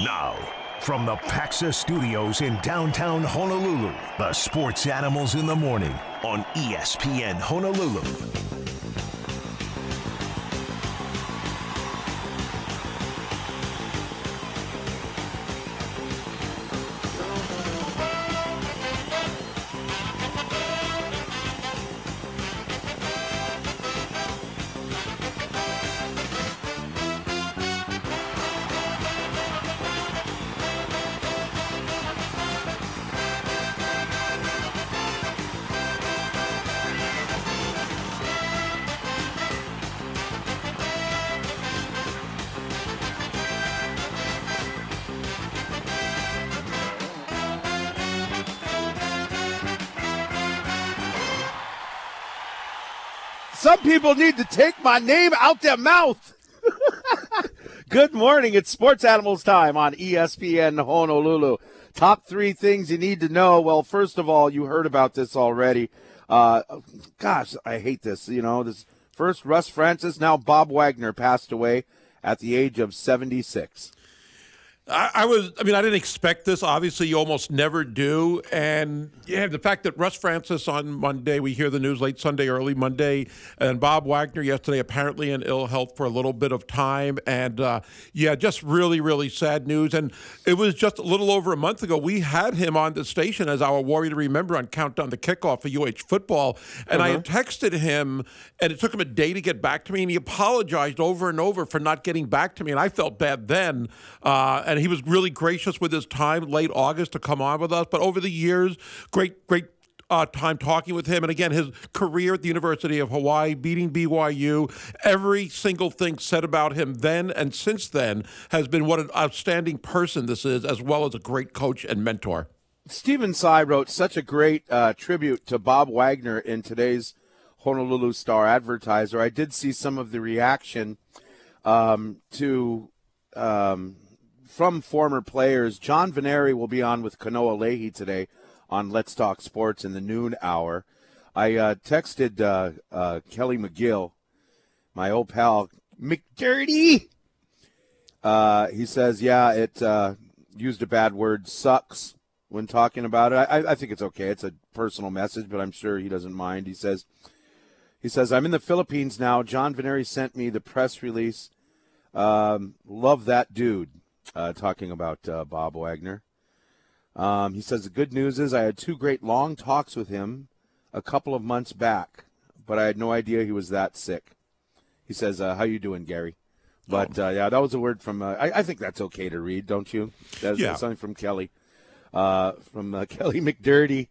Now, from the Paxa Studios in downtown Honolulu, the Sports Animals in the Morning on ESPN Honolulu. People need to take my name out their mouth. Good morning. It's Sports Animals time on ESPN Honolulu. Top three things you need to know. Well, first of all, you heard about this already. Uh, gosh, I hate this. You know, this first Russ Francis, now Bob Wagner passed away at the age of 76. I, I was, I mean, I didn't expect this. Obviously, you almost never do. And yeah, the fact that Russ Francis on Monday, we hear the news late Sunday, early Monday, and Bob Wagner yesterday apparently in ill health for a little bit of time. And uh, yeah, just really, really sad news. And it was just a little over a month ago, we had him on the station as our Warrior to Remember on Countdown the Kickoff for UH football. And I had texted him, and it took him a day to get back to me. And he apologized over and over for not getting back to me. And I felt bad then. Uh, and he was really gracious with his time late August to come on with us. But over the years, great, great uh, time talking with him. And again, his career at the University of Hawaii, beating BYU, every single thing said about him then and since then has been what an outstanding person this is, as well as a great coach and mentor. Stephen Tsai wrote such a great uh, tribute to Bob Wagner in today's Honolulu Star Advertiser. I did see some of the reaction um, to um, from former players. John Veneri will be on with Kanoa Leahey today on Let's Talk Sports in the noon hour. I uh, texted uh, uh, Kelly McGill, my old pal McDirty. Uh, he says, "Yeah, it uh, used a bad word, sucks." When talking about it, I, I think it's okay. It's a personal message, but I'm sure he doesn't mind. He says, "He says I'm in the Philippines now. John Veneri sent me the press release. Um, love that dude." Uh, talking about uh, Bob Wagner. Um, he says the good news is I had two great long talks with him a couple of months back, but I had no idea he was that sick. He says, uh, "How you doing, Gary?" But uh, yeah, that was a word from. Uh, I, I think that's okay to read, don't you? That's Yeah. something from Kelly, uh, from uh, Kelly McDirty,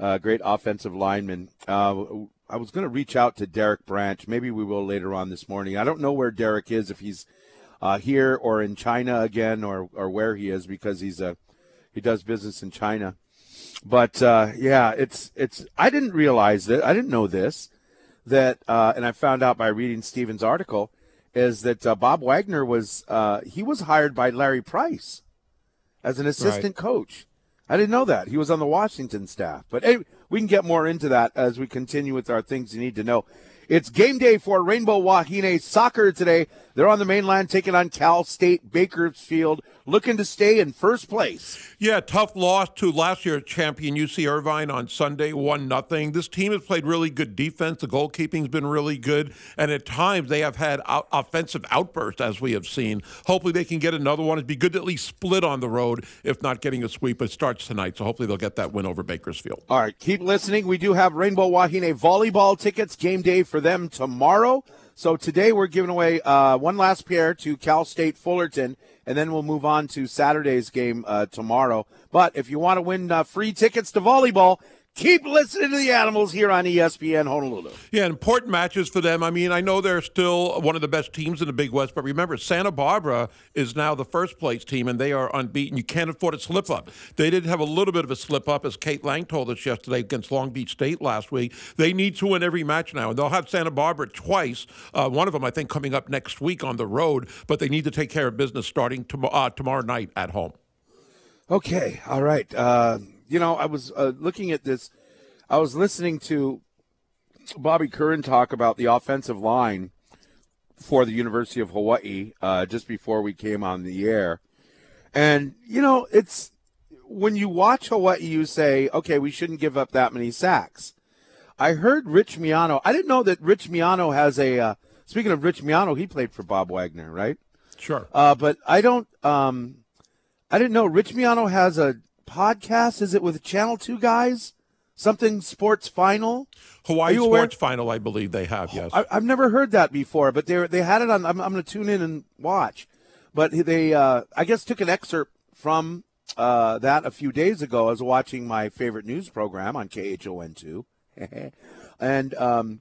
uh, great offensive lineman. Uh, I was going to reach out to Derek Branch. Maybe we will later on this morning. I don't know where Derek is, if he's uh, here or in China again, or or where he is, because he's a he does business in China. But uh, yeah, it's it's. I didn't realize that. I didn't know this. That uh, and I found out by reading Steven's article is that uh, Bob Wagner was uh, he was hired by Larry Price as an assistant coach. I didn't know that he was on the Washington staff. But hey, we can get more into that as we continue with our things you need to know. It's game day for Rainbow Wahine soccer today. They're on the mainland taking on Cal State Bakersfield, looking to stay in first place. Yeah, tough loss to last year's champion UC Irvine on Sunday, one nothing. This team has played really good defense. The goalkeeping's been really good, and at times they have had out- offensive outbursts, as we have seen. Hopefully, they can get another one. It'd be good to at least split on the road, if not getting a sweep. It starts tonight, so hopefully they'll get that win over Bakersfield. All right, keep listening. We do have Rainbow Wahine volleyball tickets, game day for them tomorrow. So today we're giving away uh, one last pair to Cal State Fullerton, and then we'll move on to Saturday's game uh, tomorrow. But if you want to win uh, free tickets to volleyball, keep listening to the Animals here on ESPN Honolulu. Yeah, important matches for them. I mean, I know they're still one of the best teams in the Big West, but remember, Santa Barbara is now the first place team, and they are unbeaten. You can't afford a slip up. They did have a little bit of a slip up, as Kate Lang told us yesterday against Long Beach State last week. They need to win every match now, and they'll have Santa Barbara twice. Uh, one of them, I think, coming up next week on the road, but they need to take care of business starting tom- uh, tomorrow night at home. Okay, all right. Uh, you know, I was uh, looking at this. I was listening to Bobby Curran talk about the offensive line for the University of Hawaii uh, just before we came on the air, And you know, it's when you watch Hawaii, you say, okay, we shouldn't give up that many sacks. I heard Rich Miano. I didn't know that Rich Miano has a. Uh, speaking of Rich Miano, he played for Bob Wagner, right? Sure. Uh, but I don't. Um, I didn't know Rich Miano has a podcast. Is it with Channel Two guys? Something Sports Final. Hawaii you aware- Sports Final, I believe they have. Yes. I, I've never heard that before, but they they had it on. I'm, I'm going to tune in and watch. But they, uh, I guess, took an excerpt from uh, that a few days ago. I was watching my favorite news program on KHON two, and um,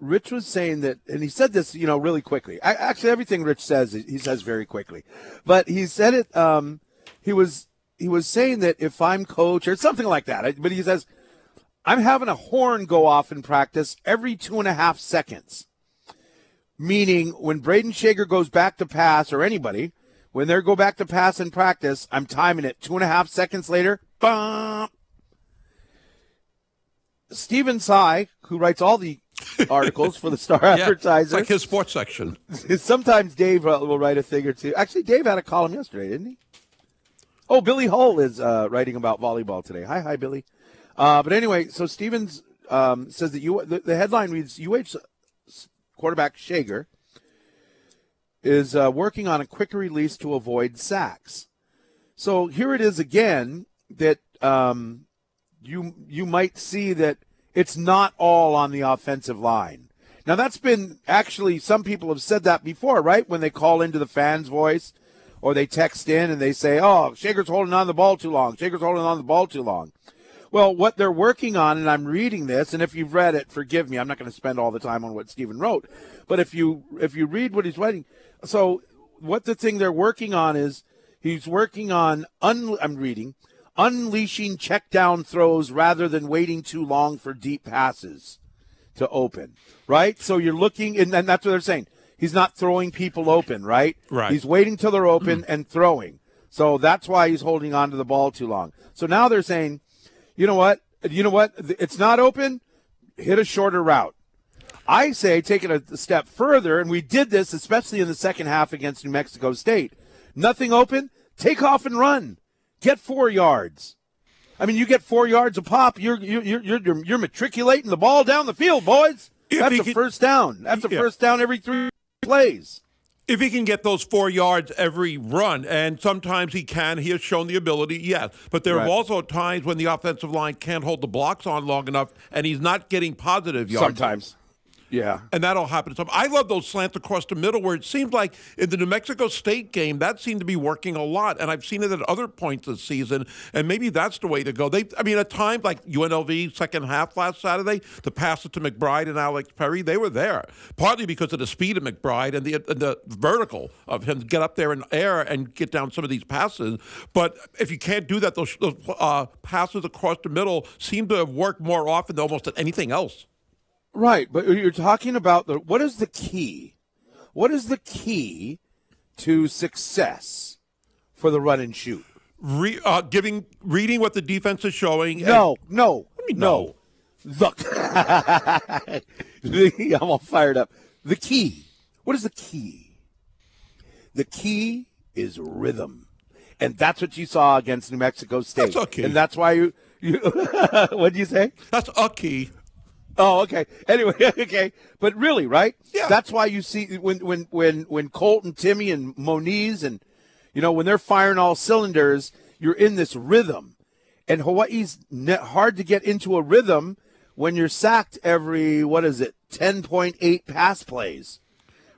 Rich was saying that, and he said this, you know, really quickly. I, actually, everything Rich says, he says very quickly, but he said it. Um, he was he was saying that if I'm coach or something like that, but he says I'm having a horn go off in practice every two and a half seconds. Meaning, when Brayden Schager goes back to pass, or anybody, when they go back to pass in practice, I'm timing it two and a half seconds later. Bump. Steven Tsai, who writes all the articles for the Star Yeah, it's Advertiser, like his sports section. sometimes Dave will write a thing or two. Actually, Dave had a column yesterday, didn't he? Oh, Billy Hull is uh, writing about volleyball today. Hi, hi, Billy. Uh, but anyway, so Stevens um, says that you the, the headline reads UH quarterback Schager is uh, working on a quick release to avoid sacks. So here it is again that um, you you might see that it's not all on the offensive line. Now that's been actually some people have said that before, right? When they call into the fans' voice or they text in and they say, "Oh, Schager's holding on the ball too long. Schager's holding on the ball too long." Well, what they're working on, and I'm reading this, and if you've read it, forgive me. I'm not going to spend all the time on what Stephen wrote, but if you if you read what he's writing, so what the thing they're working on is he's working on. Un, I'm reading unleashing check down throws rather than waiting too long for deep passes to open. Right. So you're looking, and, and that's what they're saying. He's not throwing people open. Right. Right. He's waiting till they're open mm. and throwing. So that's why he's holding on to the ball too long. So now they're saying you know what? You know what? It's not open. Hit a shorter route. I say take it a step further, and we did this especially in the second half against New Mexico State. Nothing open. Take off and run. Get four yards. I mean, you get four yards a pop. You're you're you're you're, you're matriculating the ball down the field, boys. If That's a could- first down. That's a Yeah. first down every three plays. If he can get those four yards every run, and sometimes he can, he has shown the ability, yes. But there are also times when the offensive line can't hold the blocks on long enough, and he's not getting positive yards. Sometimes. Yeah. And that'll happen. I love those slants across the middle where it seems like in the New Mexico State game that seemed to be working a lot, and I've seen it at other points this season. And maybe that's the way to go. They, I mean, at times like UNLV second half last Saturday, to pass it to McBride and Alex Perry, they were there partly because of the speed of McBride and the and the vertical of him to get up there in air and get down some of these passes. But if you can't do that, those, those uh, passes across the middle seem to have worked more often than almost anything else. Right, but you're talking about the what is the key? What is the key to success for the run and shoot? Re, uh, giving reading what the defense is showing. and- No, no, mean no. Look, I'm all fired up. The key. What is the key? The key is rhythm, and that's what you saw against New Mexico State. That's a key. And that's why you. you what did you say? that's a key. Oh, okay. Anyway, okay. But really, right? Yeah. That's why you see when when when when Colton, Timmy, and Moniz, and you know when they're firing all cylinders, you're in this rhythm, and Hawaii's hard to get into a rhythm when you're sacked every what is it, ten point eight pass plays,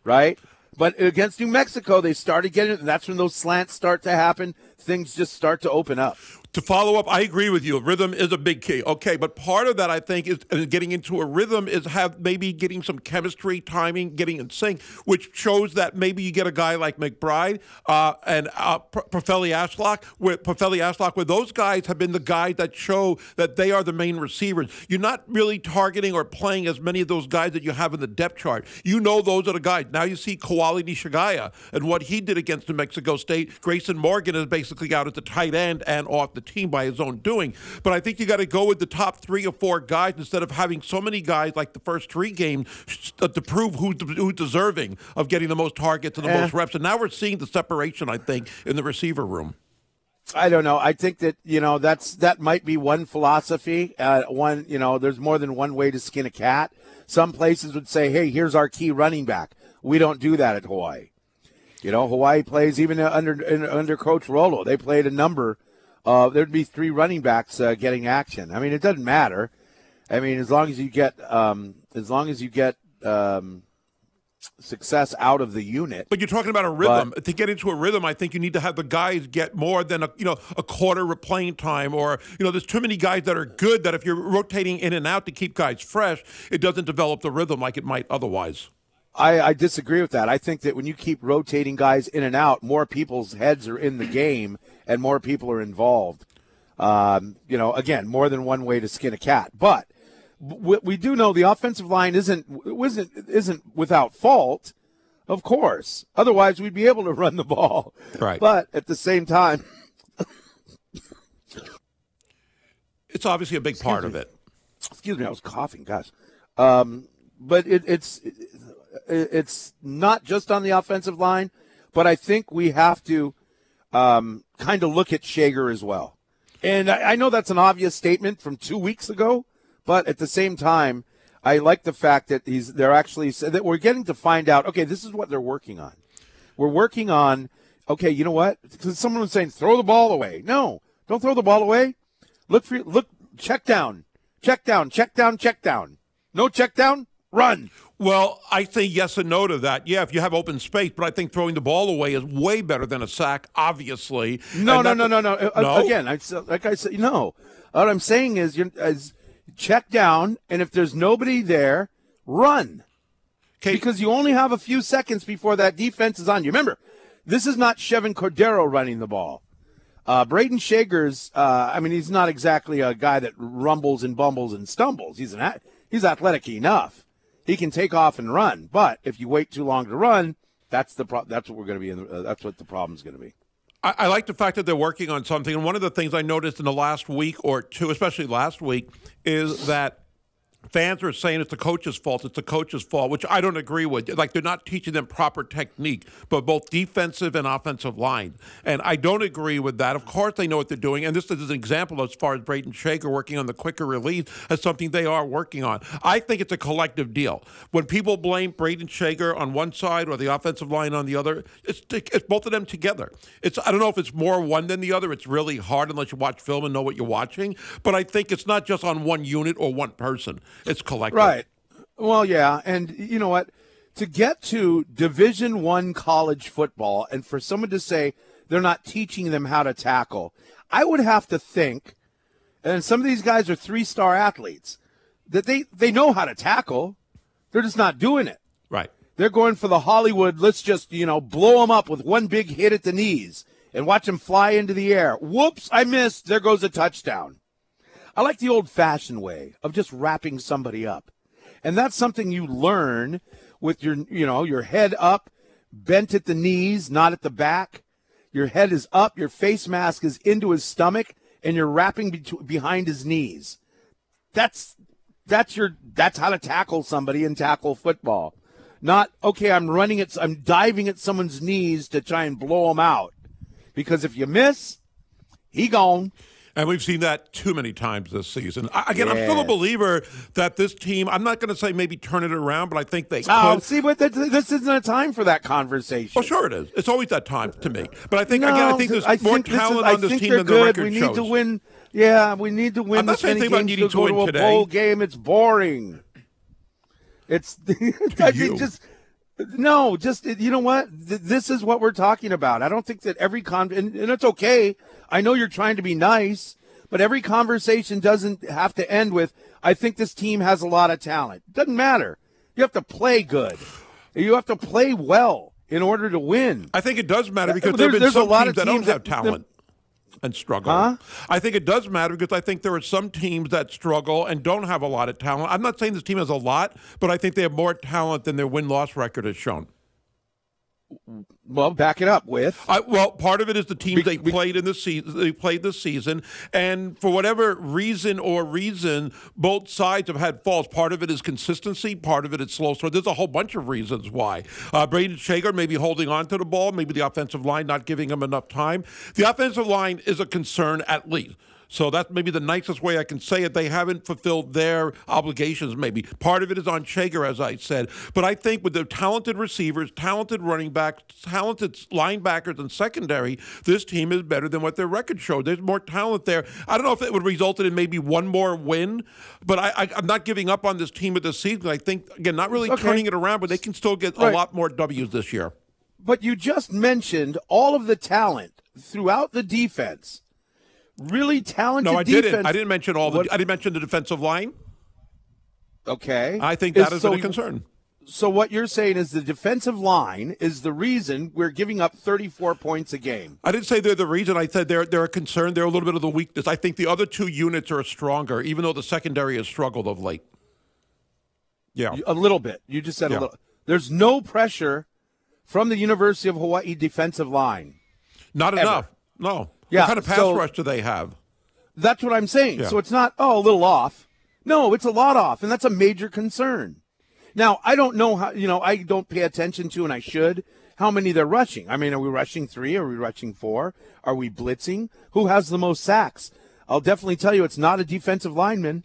right? But against New Mexico, they started getting it, and that's when those slants start to happen. Things just start to open up. To follow up, I agree with you. Rhythm is a big key. Okay, but part of that I think is uh, getting into a rhythm is have maybe getting some chemistry, timing, getting in sync, which shows that maybe you get a guy like McBride uh, and uh, P- Pofele Ashlock, where Pofele Ashlock, where those guys have been the guys that show that they are the main receivers. You're not really targeting or playing as many of those guys that you have in the depth chart. You know those are the guys. Now you see Koali Nishigaya and what he did against New Mexico State. Grayson Morgan is basically out at the tight end and off the team by his own doing. But I think you got to go with the top three or four guys instead of having so many guys like the first three games to prove who's, who's deserving of getting the most targets and the most reps. And now we're seeing the separation, I think, in the receiver room. I don't know. I think that you know that's that might be one philosophy. Uh, one, you know, there's more than one way to skin a cat. Some places would say, "Hey, here's our key running back." We don't do that at Hawaii. You know, Hawaii plays even under under Coach Rolo. They played a number. of there'd be three running backs uh, getting action. I mean, it doesn't matter. I mean, as long as you get um, as long as you get um, success out of the unit. But you're talking about a rhythm. But, to get into a rhythm, I think you need to have the guys get more than a you know a quarter of playing time, or you know, there's too many guys that are good that if you're rotating in and out to keep guys fresh, it doesn't develop the rhythm like it might otherwise. I, I disagree with that. I think that when you keep rotating guys in and out, more people's heads are in the game and more people are involved. Um, you know, again, more than one way to skin a cat, but we do know the offensive line isn't isn't isn't without fault, of course. Otherwise, we'd be able to run the ball. Right. But at the same time, it's obviously a big part me. of it. Excuse me, I was coughing, guys. Um, but it, it's it, it's not just on the offensive line, but I think we have to um, kind of look at Schager as well. And I, I know that's an obvious statement from two weeks ago but at the same time, I like the fact that he's they're actually that we're getting to find out. Okay, this is what they're working on. We're working on. Okay, you know what? Because someone was saying throw the ball away. No, don't throw the ball away. Look for look. Check down. Check down. Check down. Check down. No check down. Run. Well, I say yes and no to that. Yeah, if you have open space, but I think throwing the ball away is way better than a sack. Obviously. No, no, no, no, no, uh, no. Again, I, like I said, no. What I'm saying is, as check down, and if there's nobody there, run. Okay. Because you only have a few seconds before that defense is on you. Remember, this is not Chevan Cordeiro running the ball. Uh, Brayden Schager's, uh, I mean, he's not exactly a guy that rumbles and bumbles and stumbles. He's an he's athletic enough. He can take off and run, but if you wait too long to run, that's the pro- that's what we're going to be. In the, uh, that's what the problem's going to be. I, I, like the fact that they're working on something. And one of the things I noticed in the last week or two, especially last week, is that fans are saying it's the coach's fault. It's the coach's fault, which I don't agree with. Like they're not teaching them proper technique, but both defensive and offensive line. And I don't agree with that. Of course, they know what they're doing. And this is an example as far as Brayden Schager working on the quicker release as something they are working on. I think it's a collective deal. When people blame Brayden Schager on one side or the offensive line on the other, it's, it's both of them together. It's I don't know if it's more one than the other. It's really hard unless you watch film and know what you're watching. But I think it's not just on one unit or one person. It's collective. Right. Well, yeah, and you know what? To get to Division One college football, and for someone to say they're not teaching them how to tackle, I would have to think, and some of these guys are three-star athletes, that they they know how to tackle. They're just not doing it. Right. They're going for the Hollywood. Let's just you know blow them up with one big hit at the knees and watch them fly into the air. Whoops! I missed. There goes a touchdown. I like the old fashioned way of just wrapping somebody up. And that's something you learn with your, you know, your head up, bent at the knees, not at the back. Your head is up, your face mask is into his stomach, and you're wrapping be- behind his knees. That's that's your that's how to tackle somebody in tackle football. Not okay, I'm running it I'm diving at someone's knees to try and blow them out. Because if you miss, he gone. And we've seen that too many times this season. I, again, I'm still a believer that this team, I'm not going to say maybe turn it around, but I think they oh, could. See, but this isn't a time for that conversation. Well, sure it is. It's always that time to me. But I think, no, again, I think there's I more talent this is, on this team than good. the record We need shows. to win. Yeah, we need to win. I'm not saying about needing to, to win to a today. bowl game. It's boring. It's I think just no, just you know what? This is what we're talking about. I don't think that every con and, and it's okay. I know you're trying to be nice, but every conversation doesn't have to end with, I think this team has a lot of talent. Doesn't matter. You have to play good. You have to play well in order to win. I think it does matter because there have been some teams, teams that don't have talent. That, and struggle. Huh? I think it does matter because I think there are some teams that struggle and don't have a lot of talent. I'm not saying this team has a lot, but I think they have more talent than their win loss record has shown. Well, back it up with. I, well, part of it is the teams they played in the season. They played this season, and for whatever reason or reason, both sides have had faults. Part of it is consistency. Part of it is slow start. There's a whole bunch of reasons why. Uh, Brayden Schager maybe holding on to the ball. Maybe the offensive line not giving him enough time. The offensive line is a concern at least. So that's maybe the nicest way I can say it. They haven't fulfilled their obligations, maybe. Part of it is on Schager, as I said. But I think with the talented receivers, talented running backs, talented linebackers, and secondary, this team is better than what their record showed. There's more talent there. I don't know if it would result in maybe one more win, but I, am not giving up on this team at the season. I think, again, not really okay. turning it around, but they can still get right. a lot more W's this year. But you just mentioned all of the talent throughout the defense really talented. No, I defense. didn't. I didn't mention all the. What? I didn't mention the defensive line. Okay, I think that is, is so, a concern. So what you're saying is the defensive line is the reason we're giving up 34 points a game. I didn't say they're the reason. I said they're they're a concern. They're a little bit of the weakness. I think the other two units are stronger, even though the secondary has struggled of late. Yeah, a little bit. You just said yeah. a little. There's no pressure from the University of Hawaii defensive line. Not ever. enough. No. Yeah, what kind of pass so, rush do they have? That's what I'm saying. Yeah. So it's not, oh, a little off. No, it's a lot off, and that's a major concern. Now, I don't know how, you know, I don't pay attention to, and I should, how many they're rushing. I mean, are we rushing three? Are we rushing four? Are we blitzing? Who has the most sacks? I'll definitely tell you it's not a defensive lineman.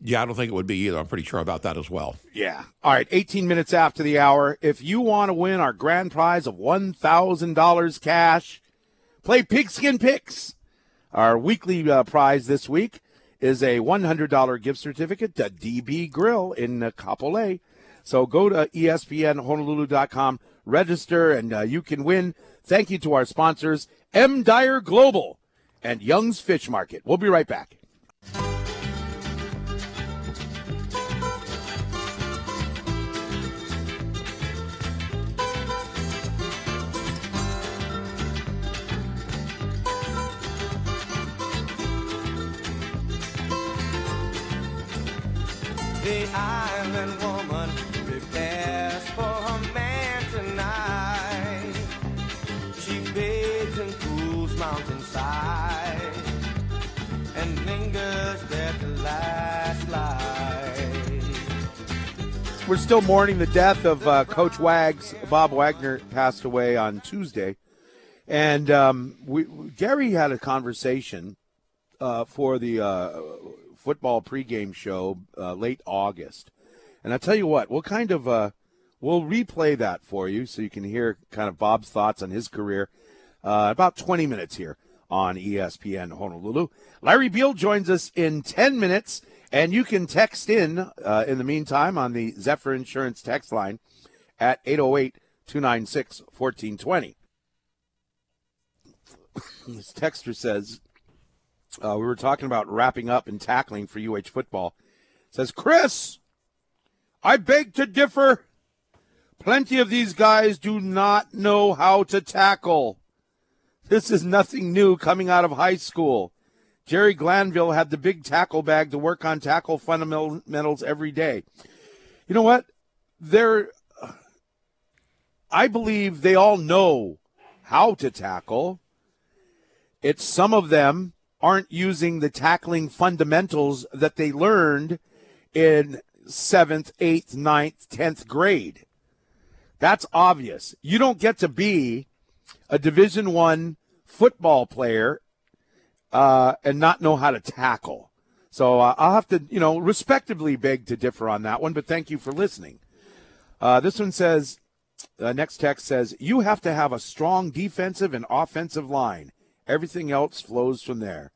Yeah, I don't think it would be either. I'm pretty sure about that as well. Yeah. All right, 18 minutes after the hour. If you want to win our grand prize of $1,000 cash, Play Pigskin Picks. Our weekly uh, prize this week is a $100 gift certificate to DB Grill in Kapolei. So go to ESPNHonolulu.com, register, and uh, you can win. Thank you to our sponsors, M. Dyer Global and Young's Fish Market. We'll be right back. The island woman prepares for her man tonight. She bathes in mountainside and lingers there last light. We're still mourning the death of uh, Coach Wags. Bob Wagner passed away on Tuesday. And um, we, Gary had a conversation uh, for the uh, football pregame show uh, late August. And I tell you what, we'll kind of uh, we'll replay that for you so you can hear kind of Bob's thoughts on his career. Uh, about 20 minutes here on ESPN Honolulu. Larry Beil joins us in 10 minutes, and you can text in uh, in the meantime on the Zephyr Insurance text line at 808 296 1420. This texter says, uh, we were talking about wrapping up and tackling for UH football. Says Chris, I beg to differ. Plenty of these guys do not know how to tackle. This is nothing new coming out of high school. Jerry Glanville had the big tackle bag to work on tackle fundamentals every day. You know what? They're, I believe they all know how to tackle. It's some of them aren't using the tackling fundamentals that they learned in seventh, eighth, ninth, tenth grade. That's obvious. You don't get to be a Division One football player uh, and not know how to tackle. So uh, I'll have to, you know, respectively beg to differ on that one. But thank you for listening. Uh, this one says, uh, next text says, you have to have a strong defensive and offensive line. Everything else flows from there.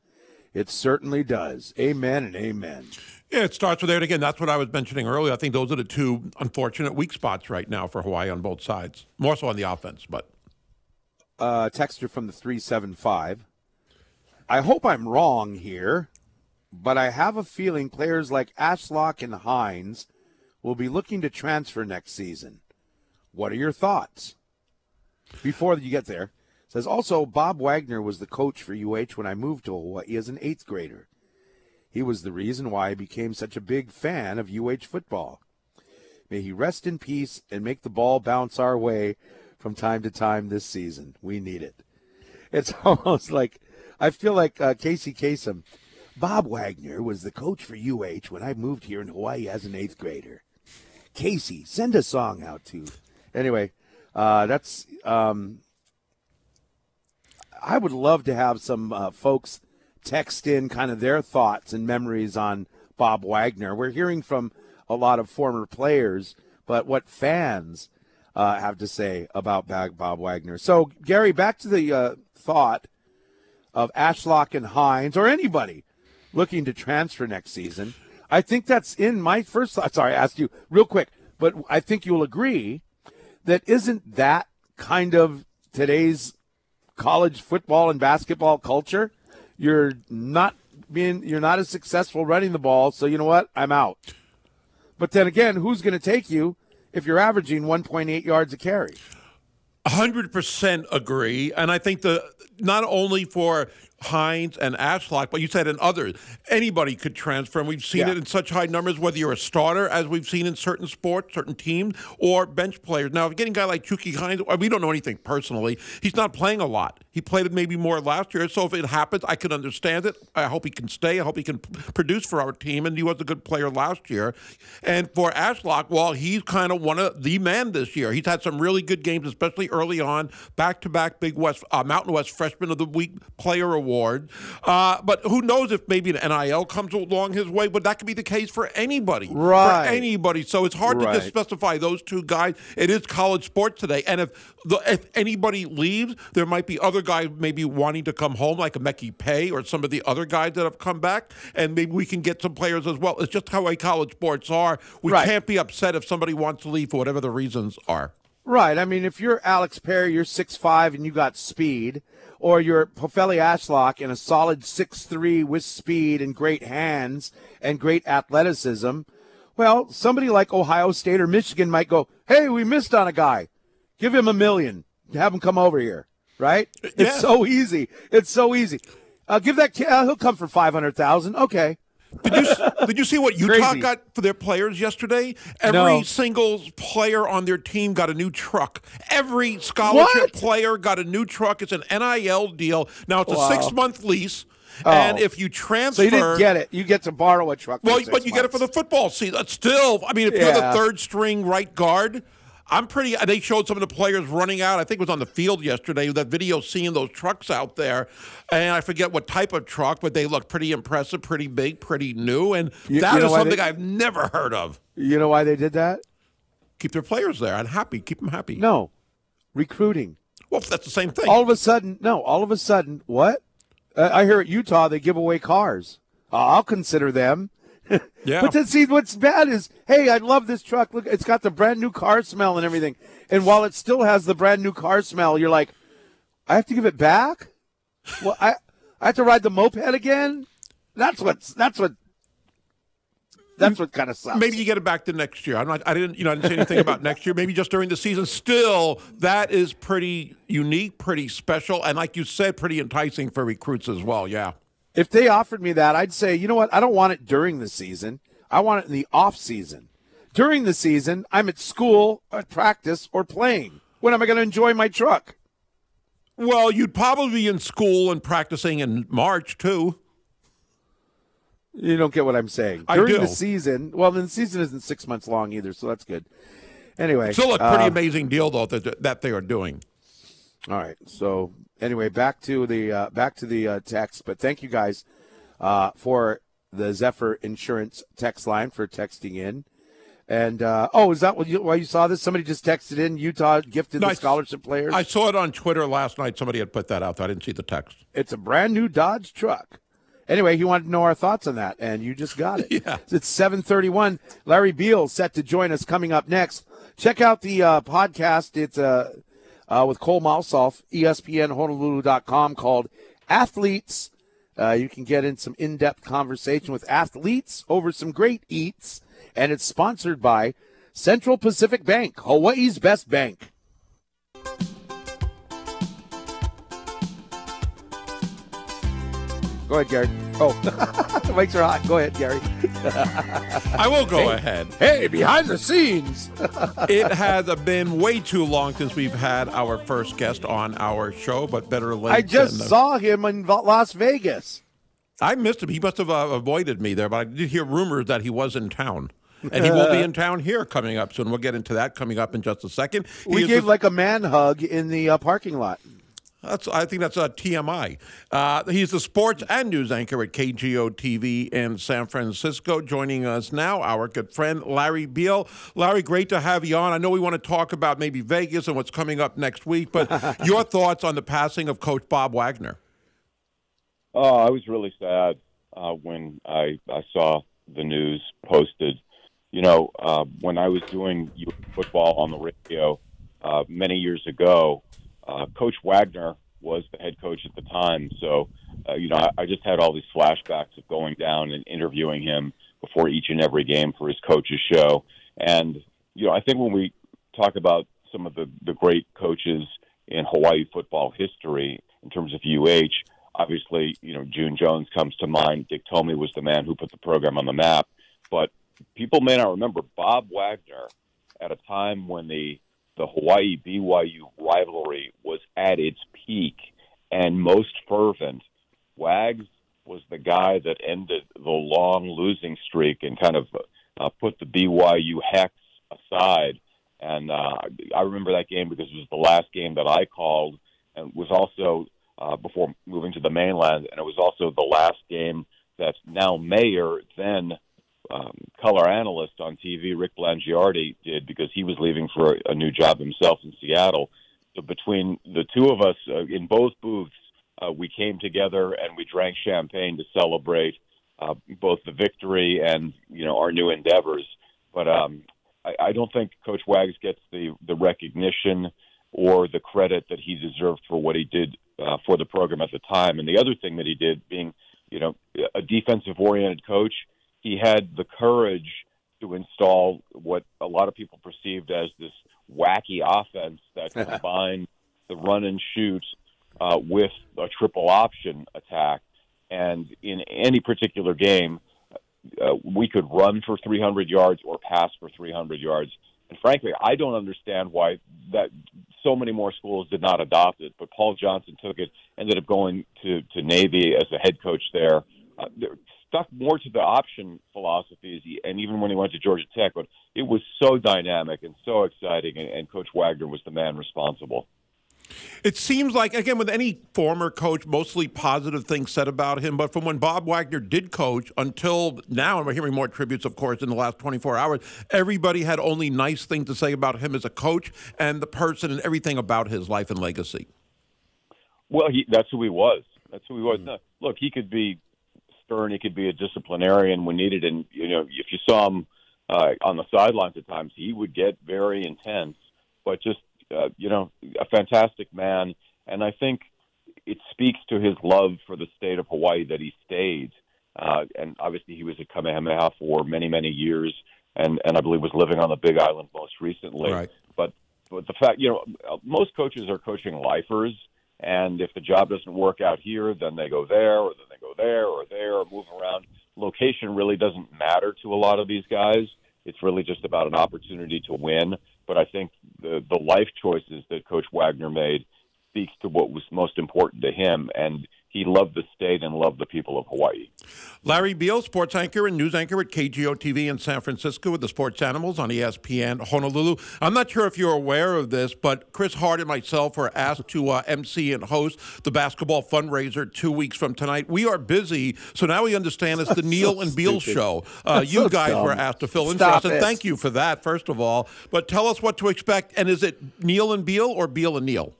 It certainly does. Amen and amen. Yeah, it starts with there. again, that's what I was mentioning earlier. I think those are the two unfortunate weak spots right now for Hawaii on both sides. More so on the offense, but. Uh, texture from the 375. I hope I'm wrong here, but I have a feeling players like Ashlock and Hines will be looking to transfer next season. What are your thoughts? Before you get there, Says also, Bob Wagner was the coach for UH when I moved to Hawaii as an eighth grader. He was the reason why I became such a big fan of UH football. May he rest in peace and make the ball bounce our way from time to time this season. We need it. It's almost like I feel like uh, Casey Kasem. Bob Wagner was the coach for UH when I moved here in Hawaii as an eighth grader. Casey, send a song out to. Anyway, uh, that's. Um, I would love to have some uh, folks text in kind of their thoughts and memories on Bob Wagner. We're hearing from a lot of former players, but what fans uh, have to say about Bob Wagner. So, Gary, back to the uh, thought of Ashlock and Hines or anybody looking to transfer next season. I think that's in my first thought. Sorry, I asked you real quick, but I think you'll agree that isn't that kind of today's college football and basketball culture? You're not being you're not as successful running the ball, so you know what? I'm out. But then again, who's going to take you if you're averaging 1.8 yards a carry? 100% agree. And I think the not only for Hines and Ashlock, but you said in others, anybody could transfer. And we've seen yeah. it in such high numbers, whether you're a starter, as we've seen in certain sports, certain teams, or bench players. Now, getting a guy like Chucky Hines, we don't know anything personally. He's not playing a lot. He played it maybe more last year. So if it happens, I can understand it. I hope he can stay. I hope he can produce for our team. And he was a good player last year. And for Ashlock, well, he's kind of one of the man this year. He's had some really good games, especially early on, back to back Big West, uh, Mountain West Freshman of the Week Player Award award. Uh, but who knows if maybe an NIL comes along his way? But that could be the case for anybody. Right. For anybody. So it's hard right. to just specify those two guys. It is college sports today. And if the, if anybody leaves, there might be other guys maybe wanting to come home, like a Mekhi Pay or some of the other guys that have come back. And maybe we can get some players as well. It's just how college sports are. We right. can't be upset if somebody wants to leave for whatever the reasons are. Right. I mean, if you're Alex Perry, you're six five and you got speed – or you're Pofele Ashlock in a solid six three with speed and great hands and great athleticism, well, somebody like Ohio State or Michigan might go, hey, we missed on a guy. Give him a million. Have him come over here, right? Yeah. It's so easy. It's so easy. Uh, give that kid, uh, he'll come for 500000 Okay. Did you did you see what Utah Crazy. got for their players yesterday? Every no. single player on their team got a new truck. Every scholarship what? player got a new truck. It's an NIL deal. Now it's wow. a six month lease. Oh. And if you transfer, so you didn't get it. You get to borrow a truck. Well, but you months. get it for the football season. Still, I mean, if yeah. you're the third string right guard, I'm pretty. They showed some of the players running out. I think it was on the field yesterday. That video seeing those trucks out there, and I forget what type of truck, but they look pretty impressive, pretty big, pretty new, and you, that you is something they, I've never heard of. You know why they did that? Keep their players there and happy. Keep them happy. No, recruiting. Well, that's the same thing. All of a sudden, no. All of a sudden, what? Uh, I hear at Utah they give away cars. Uh, I'll consider them yeah. But then see what's bad is, hey, I love this truck. Look, it's got the brand new car smell and everything. And while it still has the brand new car smell, you're like, I have to give it back. Well, I I have to ride the moped again. That's what that's what that's what kind of sucks. Maybe you get it back to next year. I'm not. I didn't. You know, I didn't say anything about next year. Maybe just during the season. Still, that is pretty unique, pretty special, and like you said, pretty enticing for recruits as well. Yeah. If they offered me that, I'd say, you know what? I don't want it during the season. I want it in the off season. During the season, I'm at school, at practice, or playing. When am I going to enjoy my truck? Well, you'd probably be in school and practicing in March too. You don't get what I'm saying. I During do. the season, well, the season isn't six months long either, so that's good. Anyway, still a pretty uh, amazing deal though that that they are doing. All right, so anyway, back to the uh, back to the uh, text. But thank you guys uh, for the Zephyr Insurance text line for texting in. And uh, oh, is that what you, why you saw this? Somebody just texted in. Utah gifted no, the scholarship players. I saw it on Twitter last night. Somebody had put that out. I didn't see the text. It's a brand new Dodge truck. Anyway, he wanted to know our thoughts on that, and you just got it. yeah. It's seven thirty-one. Larry Beil set to join us coming up next. Check out the uh, podcast. It's a uh, with Cole Malsoff, ESPNHonolulu.com, called Athletes. Uh, you can get in some in depth conversation with athletes over some great eats, and it's sponsored by Central Pacific Bank, Hawaii's best bank. Go ahead, Gary. Oh, the mics are hot. Go ahead, Gary. I will go ahead. Hey, behind the scenes. it has been way too long since we've had our first guest on our show, but better late. Than. I just than, saw him in Las Vegas. I missed him. He must have uh, avoided me there, but I did hear rumors that he was in town. And he will be in town here coming up soon. We'll get into that coming up in just a second. He We gave the- like a man hug in the uh, parking lot. That's, I think that's a TMI. Uh, he's the sports and news anchor at KGO TV in San Francisco. Joining us now, our good friend Larry Beil. Larry, great to have you on. I know we want to talk about maybe Vegas and what's coming up next week, but your thoughts on the passing of Coach Bob Wagner? Oh, I was really sad uh, when I, I saw the news posted. You know, uh, when I was doing football on the radio uh, many years ago, uh, Coach Wagner was the head coach at the time. So, uh, you know, I, I just had all these flashbacks of going down and interviewing him before each and every game for his coach's show. And, you know, I think when we talk about some of the, the great coaches in Hawaii football history in terms of UH, obviously, you know, June Jones comes to mind. Dick Tomey was the man who put the program on the map. But people may not remember Bob Wagner at a time when the the Hawaii BYU rivalry was at its peak and most fervent. Wags was the guy that ended the long losing streak and kind of uh, put the BYU hex aside. And uh, I remember that game because it was the last game that I called, and was also uh, before moving to the mainland, and it was also the last game that now mayor, then um, color analyst on TV, Rick Blangiardi, did because he was leaving for a, new job himself in Seattle. So between the two of us uh, in both booths, uh, we came together and we drank champagne to celebrate uh, both the victory and you know our new endeavors. But um, I, I don't think Coach Wags gets the the recognition or the credit that he deserved for what he did uh, for the program at the time. And the other thing that he did, being you know a defensive oriented coach, he had the courage to install what a lot of people perceived as this wacky offense that combined the run and shoot uh, with a triple option attack. And in any particular game, uh, we could run for 300 yards or pass for 300 yards. And frankly, I don't understand why that so many more schools did not adopt it. But Paul Johnson took it, ended up going to to Navy as a head coach there. Uh, they're stuck more to the option philosophies, and even when he went to Georgia Tech, but it was so dynamic and so exciting, and, and Coach Wagner was the man responsible. It seems like, again, with any former coach, mostly positive things said about him. But from when Bob Wagner did coach until now, and we're hearing more tributes, of course, in the last 24 hours, everybody had only nice things to say about him as a coach and the person and everything about his life and legacy. Well, he, that's who he was. That's who he was. Hmm. No, look, he could be stern. He could be a disciplinarian when needed. And, you know, if you saw him uh, on the sidelines at times, he would get very intense. But just uh, you know, a fantastic man, and I think it speaks to his love for the state of Hawaii that he stayed. Uh, and obviously, he was at Kamehameha for many, many years, and and I believe was living on the Big Island most recently. Right. But but the fact, you know, most coaches are coaching lifers, and if the job doesn't work out here, then they go there, or then they go there, or there, or move around. Location really doesn't matter to a lot of these guys. It's really just about an opportunity to win. But I think the the life choices that Coach Wagner made speaks to what was most important to him, and he loved the state and loved the people of Hawaii. Larry Beil, sports anchor and news anchor at KGO TV in San Francisco with the Sports Animals on ESPN Honolulu. I'm not sure if you're aware of this, but Chris Hart and myself were asked to uh, MC and host the basketball fundraiser two weeks from tonight. We are busy, so now we understand it's the Neil and Beil show. Uh, you so guys dumb. were asked to fill in Stop for us, and it. thank you for that, first of all. But tell us what to expect, and is it Neil and Beil or Beal and Neil?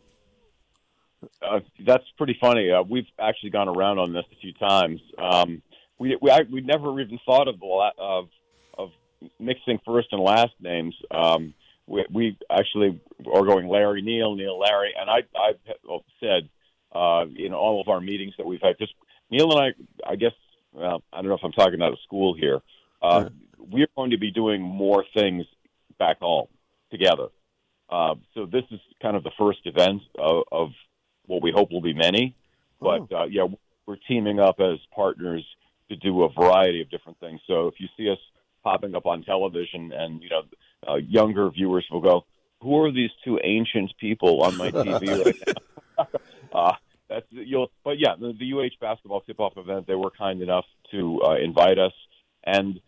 Uh, that's pretty funny. Uh, we've actually gone around on this a few times. Um, we we I, we never even thought of the la- of of mixing first and last names. Um, we, we actually are going Larry Neil, Neil Larry, and I I've said uh, in all of our meetings that we've had just Neil and I I guess well, I don't know if I'm talking out of school here. Uh, We're going to be doing more things back home together. Uh, so this is kind of the first event of, of what we hope will be many. But uh, yeah, we're teaming up as partners to do a variety of different things. So if you see us popping up on television, and you know, uh, younger viewers will go, "Who are these two ancient people on my TV right now?" uh, that's you'll. But yeah, the, the UH basketball tip-off event, they were kind enough to uh, invite us, and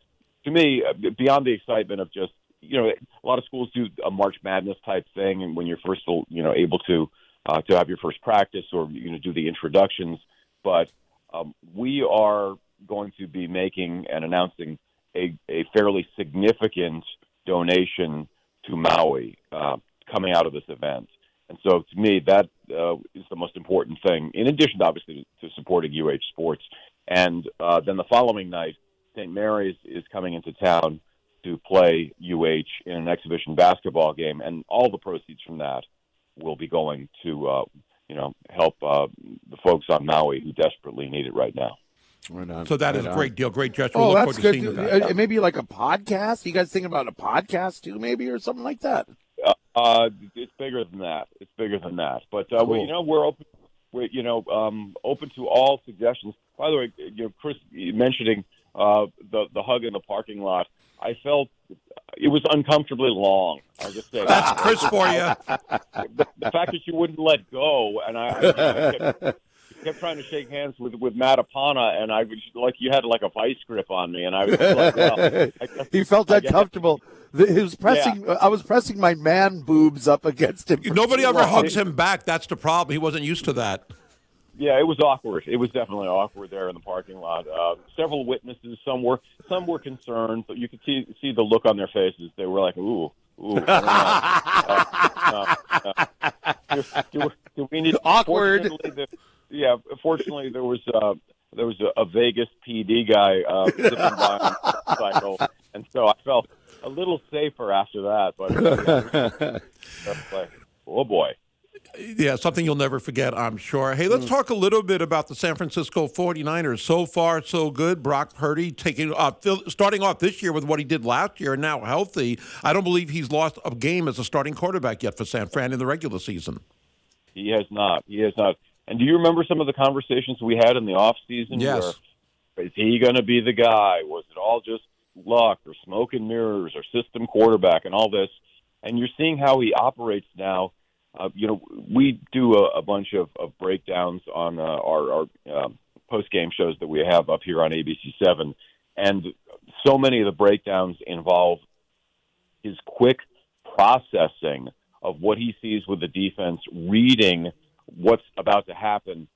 to me, uh, beyond the excitement of just you know, a lot of schools do a March Madness type thing, and when you're first, you know, able to uh, to have your first practice or you know do the introductions, but um, we are going to be making and announcing a, a fairly significant donation to Maui uh, coming out of this event. And so, to me, that uh, is the most important thing. In addition, obviously, to, to supporting UH sports. And uh, then the following night, St. Mary's is coming into town to play UH in an exhibition basketball game, and all the proceeds from that will be going to uh, you know help uh, the folks on Maui who desperately need it right now. Right so that right is a on. great deal, great gesture. Oh, we'll that's good. to seeing that. Uh, Maybe like a podcast. You guys thinking about a podcast too, maybe or something like that? Uh, uh, it's bigger than that. It's bigger than that. But uh, Cool. we, you know, we're open. We're, you know, um, open to all suggestions. By the way, you know, Chris mentioning uh, the the hug in the parking lot. I felt it was uncomfortably long. I'll just say That's Chris for you. the, the fact that you wouldn't let go, and I, I, you I kept, kept trying to shake hands with with Matt Apana, and I was like, you had like a vice grip on me, and I was like, well, I guess, he felt I guess- uncomfortable. He was pressing. I was pressing my man boobs up against him. Nobody ever long. hugs him back. That's the problem. He wasn't used to that. Yeah, it was awkward. It was definitely awkward there in the parking lot. Uh, several witnesses, some were some were concerned, but you could see see the look on their faces. They were like, "Ooh, ooh." uh, uh, do, do, do we need Awkward. Fortunately, the, yeah, fortunately there was uh, there was a, a Vegas PD guy uh, zipping by on a motorcycle, and so I felt a little safer after that. But oh boy. Yeah, something you'll never forget, I'm sure. Hey, let's talk a little bit about the San Francisco 49ers. So far, so good. Brock Purdy taking uh, starting off this year with what he did last year and now healthy. I don't believe he's lost a game as a starting quarterback yet for San Fran in the regular season. He has not. He has not. And do you remember some of the conversations we had in the off season? Yes. Where is he going to be the guy? Was it all just luck or smoke and mirrors or system quarterback and all this? And you're seeing how he operates now. Uh, you know, we do a, a bunch of, of breakdowns on uh, our, our um, post game shows that we have up here on ABC Seven, and so many of the breakdowns involve his quick processing of what he sees with the defense, reading what's about to happen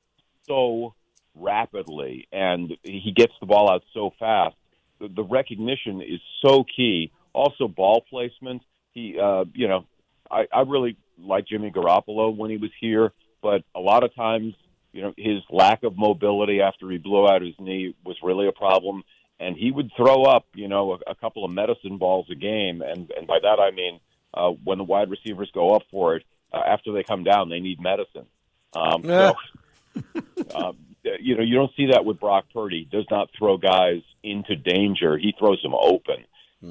so rapidly, and he gets the ball out so fast. The, the recognition is so key. Also, ball placement. He, uh, you know, I, I really like Jimmy Garoppolo when he was here, but a lot of times, you know, his lack of mobility after he blew out his knee was really a problem, and he would throw up, you know, a, a couple of medicine balls a game, and and by that I mean uh, when the wide receivers go up for it, uh, after they come down, they need medicine. Um, so, um, you know, you don't see that with Brock Purdy. He does not throw guys into danger. He throws them open.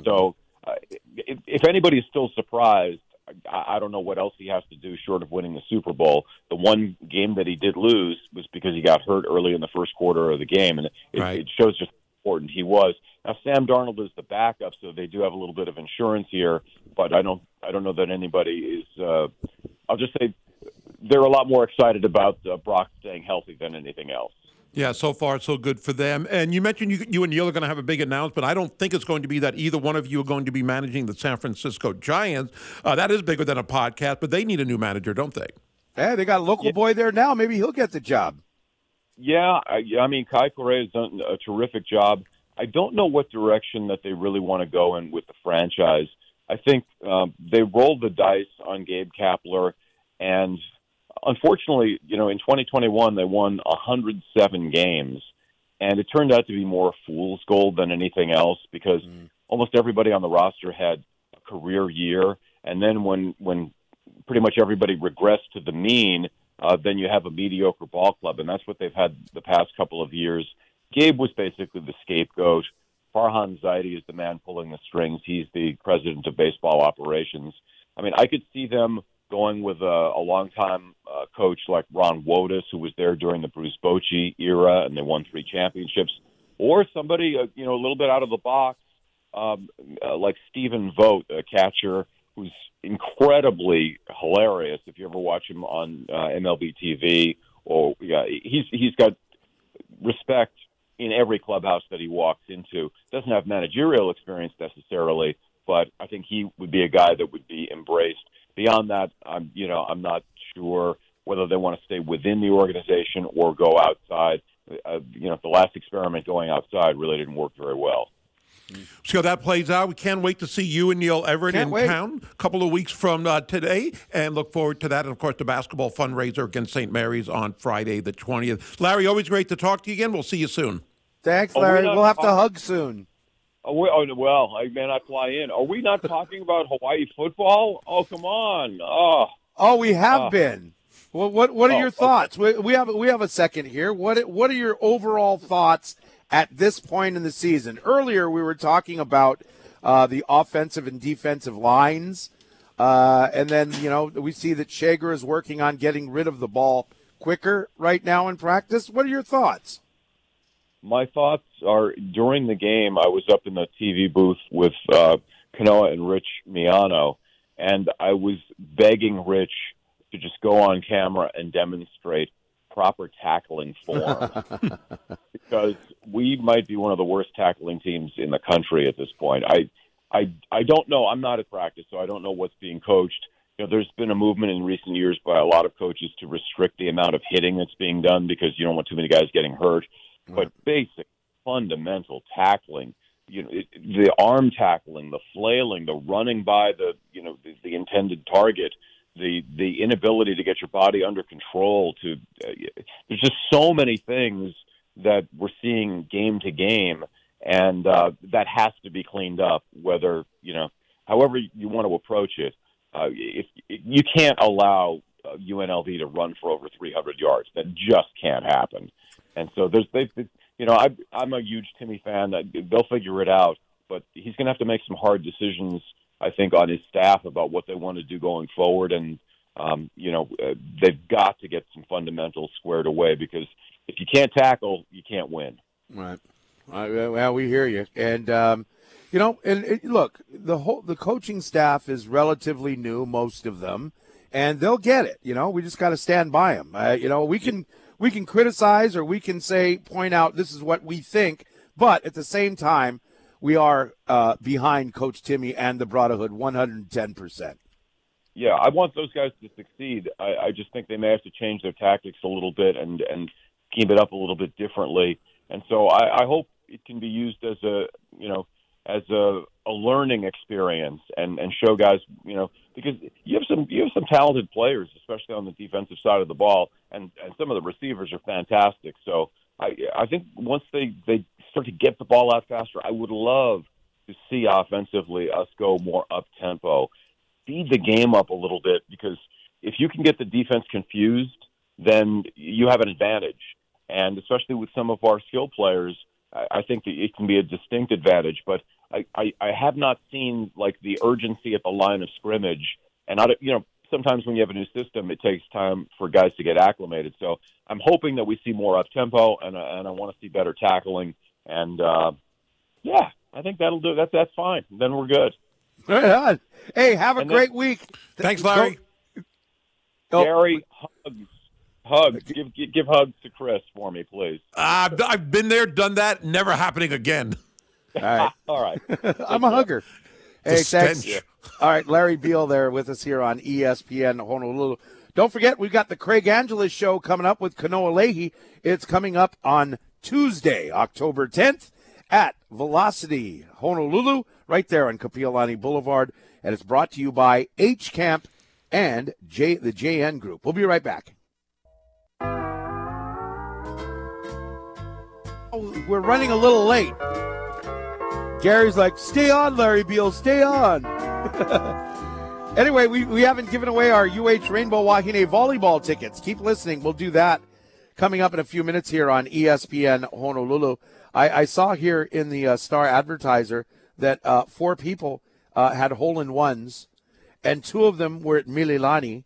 So, uh, if, if anybody is still surprised, I, I don't know what else he has to do short of winning the Super Bowl. The one game that he did lose was because he got hurt early in the first quarter of the game, and it, Right. it shows just how important he was. Now, Sam Darnold is the backup, so they do have a little bit of insurance here, but I don't, I don't know that anybody is. Uh, I'll just say they're a lot more excited about uh, Brock staying healthy than anything else. Yeah, so far so good for them. And you mentioned you, you and Neil are going to have a big announcement. I don't think it's going to be that either one of you are going to be managing the San Francisco Giants. Uh, that is bigger than a podcast, but they need a new manager, don't they? Hey, they got a local boy there now. Maybe he'll get the job. Yeah, I, I mean, Kai Correa has done a terrific job. I don't know what direction that they really want to go in with the franchise. I think um, they rolled the dice on Gabe Kapler, and unfortunately, you know, in 2021 they won 107 games, and it turned out to be more fool's gold than anything else because almost everybody on the roster had a career year, and then when when pretty much everybody regressed to the mean, uh, then you have a mediocre ball club, and that's what they've had the past couple of years. Gabe was basically the scapegoat. Farhan Zaidi is the man pulling the strings. He's the president of baseball operations. I mean, I could see them going with a, a longtime uh, coach like Ron Wotus, who was there during the Bruce Bochy era, and they won three championships, or somebody uh, you know a little bit out of the box, um, uh, like Stephen Vogt, a catcher who's incredibly hilarious. If you ever watch him on uh, MLB TV, or yeah, he's he's got respect in every clubhouse that he walks into. Doesn't have managerial experience necessarily, but I think he would be a guy that would be embraced. Beyond that, I'm you know I'm not sure whether they want to stay within the organization or go outside. Uh, you know, the last experiment going outside really didn't work very well. See how that plays out. We can't wait to see you and Neil Everett Can't in wait. town a couple of weeks from uh, today, and look forward to that. And of course, the basketball fundraiser against St. Mary's on Friday the twentieth. Larry, always great to talk to you again. We'll see you soon. Thanks, Larry. not We'll have to hug soon. Oh, we, oh well, I may not fly in. Are we not talking about Hawaii football? Oh, come on! Oh, Oh, we have Oh. been. Well, what what are Oh, your okay. thoughts? We, we have we have a second here. What what are your overall thoughts at this point in the season? Earlier, we were talking about uh, the offensive and defensive lines, uh, and then you know we see that Schager is working on getting rid of the ball quicker right now in practice. What are your thoughts? My thoughts are during the game. I was up in the TV booth with uh, Kanoa and Rich Miano, and I was begging Rich to just go on camera and demonstrate proper tackling form because we might be one of the worst tackling teams in the country at this point. I, I, I don't know. I'm not at practice, so I don't know what's being coached. You know, there's been a movement in recent years by a lot of coaches to restrict the amount of hitting that's being done because you don't want too many guys getting hurt. But basic, fundamental tackling, you know, it, the arm tackling, the flailing, the running by the, you know, the, the intended target, the the inability to get your body under control. To uh, there's just so many things that we're seeing game to game, and uh, that has to be cleaned up. Whether you know, however you want to approach it, uh, if you can't allow uh, UNLV to run for over 300 yards, that just can't happen. And so there's they, you know, I I'm a huge Timmy fan. They'll figure it out, but he's going to have to make some hard decisions. I think on his staff about what they want to do going forward, and um, you know, uh, they've got to get some fundamentals squared away because if you can't tackle, you can't win. Right. Uh, well, we hear you, and um, you know, and, and look, the whole the coaching staff is relatively new, most of them, and they'll get it. You know, we just got to stand by them. Uh, you know, we can we can criticize or we can say point out this is what we think, but at the same time, we are uh, behind Coach Timmy and the Brotherhood 110 percent. yeah, I want those guys to succeed. I, I just think they may have to change their tactics a little bit and and scheme it up a little bit differently. And so I, I hope it can be used as a you know as a, a learning experience and and show guys you know because you have some you have some talented players, especially on the defensive side of the ball, and and some of the receivers are fantastic. So I I think once they they start to get the ball out faster, I would love to see offensively us go more up tempo speed the game up a little bit because if you can get the defense confused, then you have an advantage. And especially with some of our skill players, I I think it can be a distinct advantage. But I, I, I have not seen like the urgency at the line of scrimmage. And I, don't- you know, sometimes when you have a new system, it takes time for guys to get acclimated. So I'm hoping that we see more up tempo, and uh, and I want to see better tackling. And uh, yeah, I think that'll do. That that's fine. Then we're good. Right on. Hey, have a And then- great week. Thanks, Larry. Oh, Gary, hugs, hugs. Give, give give hugs to Chris for me, please. Uh, I've been there, done that. Never happening again. All right. All right. I'm a hugger. Hey, thanks. stench. All right, Larry Beil there with us here on ESPN Honolulu. Don't forget, we've got the Craig Angeles show coming up with Kanoa Leahey. It's coming up on Tuesday, October 10th at Velocity Honolulu, right there on Kapiolani Boulevard. And it's brought to you by H Camp and J, the JN Group. We'll be right back. Oh, We're running a little late. Gary's like, stay on, Larry Beil, stay on. anyway, we, we haven't given away our UH Rainbow Wahine volleyball tickets. Keep listening. We'll do that coming up in a few minutes here on ESPN Honolulu. I, I saw here in the uh, Star Advertiser that uh, four people uh, had hole in ones, and two of them were at Mililani,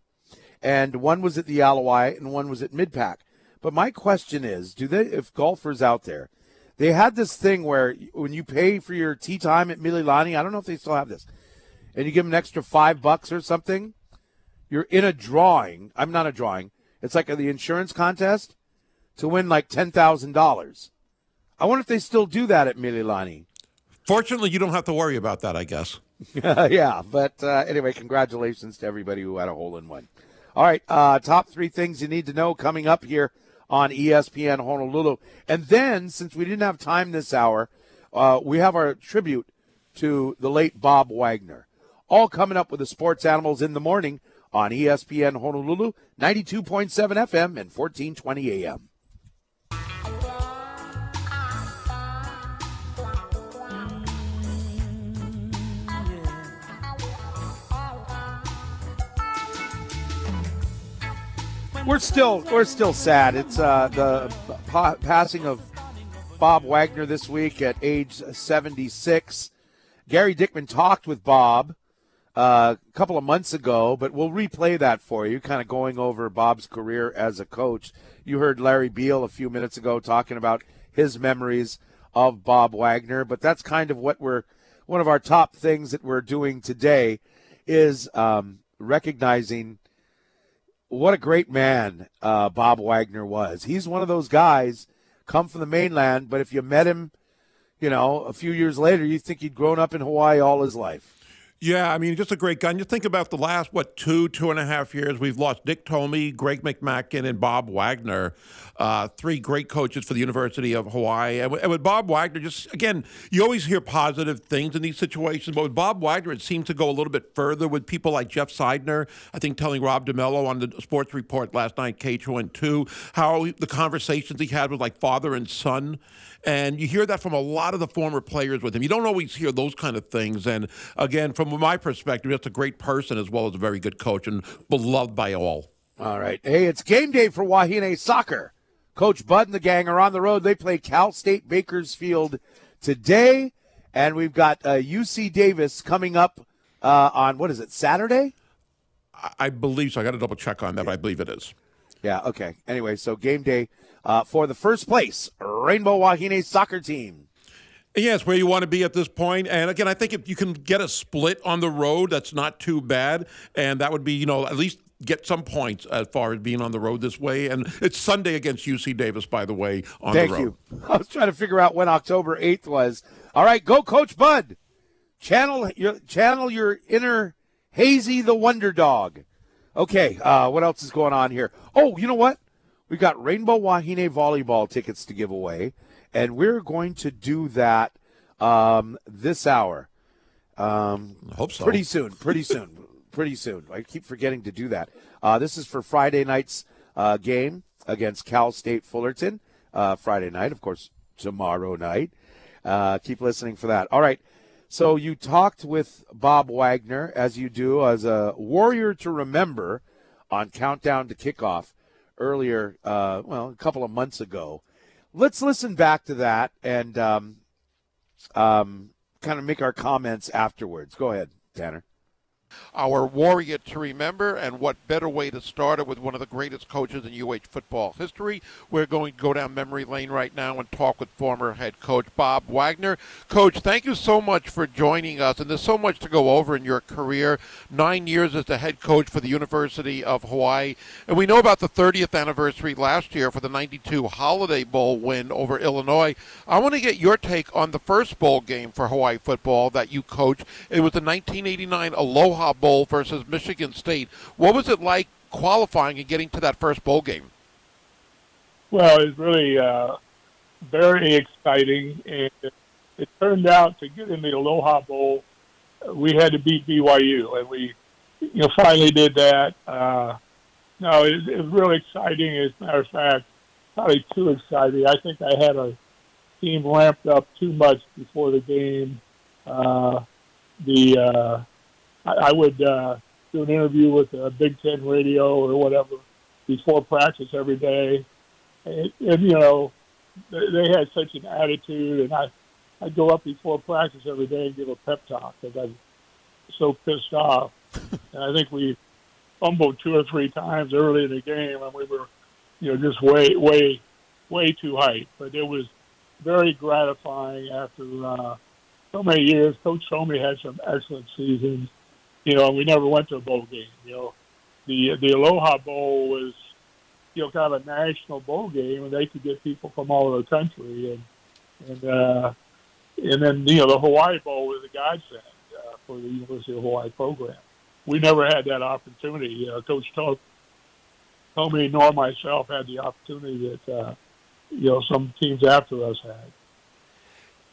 and one was at the Alawai, and one was at Midpack. But my question is, do they, if golfers out there, they had this thing where when you pay for your tee time at Mililani, I don't know if they still have this, and you give them an extra five bucks or something, you're in a drawing. I'm not a drawing. It's like the insurance contest to win like ten thousand dollars. I wonder if they still do that at Mililani. Fortunately, you don't have to worry about that, I guess. yeah, but uh, anyway, congratulations to everybody who had a hole in one. All right, uh, top three things you need to know coming up here on ESPN Honolulu. And then, since we didn't have time this hour, uh, we have our tribute to the late Bob Wagner. All coming up with the sports animals in the morning on ESPN Honolulu, 92.7 FM and 1420 AM. We're still we're still sad. It's uh, the pa- passing of Bob Wagner this week at age 76. Gary Dickman talked with Bob uh, a couple of months ago, but we'll replay that for you, kind of going over Bob's career as a coach. You heard Larry Beil a few minutes ago talking about his memories of Bob Wagner, but that's kind of what we're one of our top things that we're doing today is um, recognizing what a great man uh, Bob Wagner was. He's one of those guys come from the mainland, but if you met him, you know, a few years later, you'd think he'd grown up in Hawaii all his life. Yeah, I mean, just a great. And you think about the last, what, two, two and a half years, we've lost Dick Tomey, Greg McMackin, and Bob Wagner, uh, three great coaches for the University of Hawaii. And, and with Bob Wagner, just again, you always hear positive things in these situations, but with Bob Wagner, it seems to go a little bit further with people like Jeff Seidner, I think telling Rob DeMello on the sports report last night, KHON2, how the conversations he had with like father and son. And you hear that from a lot of the former players with him. You don't always hear those kind of things. And again, from my perspective, just a great person as well as a very good coach and beloved by all. All right. Hey, it's game day for Wahine Soccer. Coach Bud and the gang are on the road. They play Cal State Bakersfield today. And we've got uh, UC Davis coming up uh, on, what is it, Saturday? I believe so. I got to double check on that, but I believe it is. Yeah, okay. Anyway, so game day uh, for the first place Rainbow Wahine soccer team. Yes, where you want to be at this point. And again, I think if you can get a split on the road, that's not too bad. And that would be, you know, at least get some points as far as being on the road this way. And it's Sunday against UC Davis, by the way, on Thank the road. Thank you. I was trying to figure out when October 8th was. All right, go Coach Bud. Channel your channel your inner Hazy the Wonder Dog. Okay, uh, what else is going on here? Oh, you know what? We've got Rainbow Wahine volleyball tickets to give away, and we're going to do that um, this hour. Um, I hope so. Pretty soon. Pretty soon. pretty soon. I keep forgetting to do that. Uh, this is for Friday night's uh, game against Cal State Fullerton. Uh, Friday night, of course, tomorrow night. Uh, keep listening for that. All right. So you talked with Bob Wagner, as you do, as a warrior to remember on Countdown to Kickoff earlier, uh, well, a couple of months ago. Let's listen back to that and um, um, kind of make our comments afterwards. Go ahead, Tanner our warrior to remember, and what better way to start it with one of the greatest coaches in UH football history. We're going to go down memory lane right now and talk with former head coach Bob Wagner. Coach, thank you so much for joining us, and there's so much to go over in your career. Nine years as the head coach for the University of Hawaii, and we know about the 30th anniversary last year for the 92 Holiday Bowl win over Illinois. I want to get your take on the first bowl game for Hawaii football that you coached. It was the 1989 Aloha Aloha Bowl versus Michigan State. What was it like qualifying and getting to that first bowl game? Well, it was really uh, very exciting, and it turned out to get in the Aloha Bowl, we had to beat BYU, and we, you know, finally did that. Uh, no, it, it was really exciting. As a matter of fact, probably too exciting. I think I had a team ramped up too much before the game. Uh, the uh, I, I would uh, do an interview with a Big Ten radio or whatever before practice every day, and, and you know they, they had such an attitude, and I I'd go up before practice every day and give a pep talk because I'm so pissed off. and I think we fumbled two or three times early in the game, and we were, you know, just way, way, way too hype. But it was very gratifying after uh, so many years. Coach Tomey had some excellent seasons, you know, we never went to a bowl game. You know, the the Aloha Bowl was, you know, kind of a national bowl game, and they could get people from all over the country, and and uh, and then you know the Hawaii Bowl was a godsend uh, for the University of Hawaii program. We never had that opportunity. Uh, Coach Tomey, Tomey nor myself had the opportunity that uh, you know some teams after us had.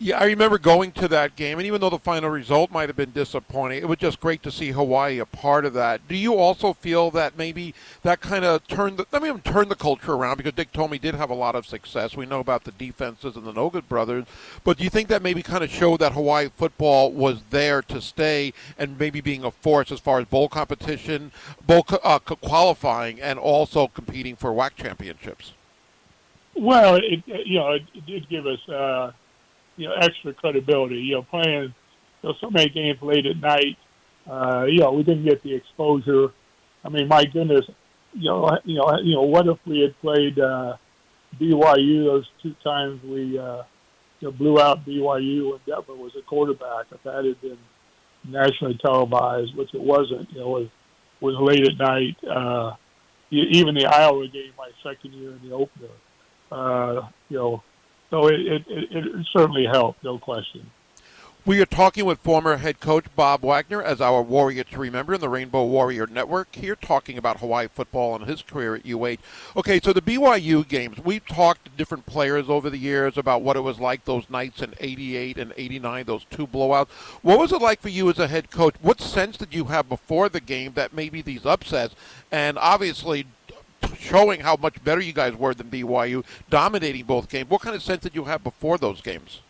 Yeah, I remember going to that game, and even though the final result might have been disappointing, it was just great to see Hawaii a part of that. Do you also feel that maybe that kind of turned the, I mean, turned the culture around because Dick Tomey did have a lot of success. We know about the defenses and the Noga brothers, but do you think that maybe kind of showed that Hawaii football was there to stay and maybe being a force as far as bowl competition, bowl uh, qualifying, and also competing for WAC championships? Well, it, you know, it did give us. Uh, you know, extra credibility. You know, playing you know, so many games late at night. Uh, you know, we didn't get the exposure. I mean, my goodness, you know, you know, you know, what if we had played uh, BYU those two times we uh, you know, blew out BYU when Detmer was a quarterback? If that had been nationally televised, which it wasn't, you know, was was late at night. Uh, even the Iowa game, my second year in the opener, uh, you know, so it, it, it certainly helped, no question. We are talking with former head coach Bob Wagner as our Warrior to Remember in the Rainbow Warrior Network here, talking about Hawaii football and his career at UH. Okay, so the BYU games, we've talked to different players over the years about what it was like those nights in 88 and 89, those two blowouts. What was it like for you as a head coach? What sense did you have before the game that maybe these upsets, and obviously showing how much better you guys were than BYU, dominating both games. What kind of sense did you have before those games?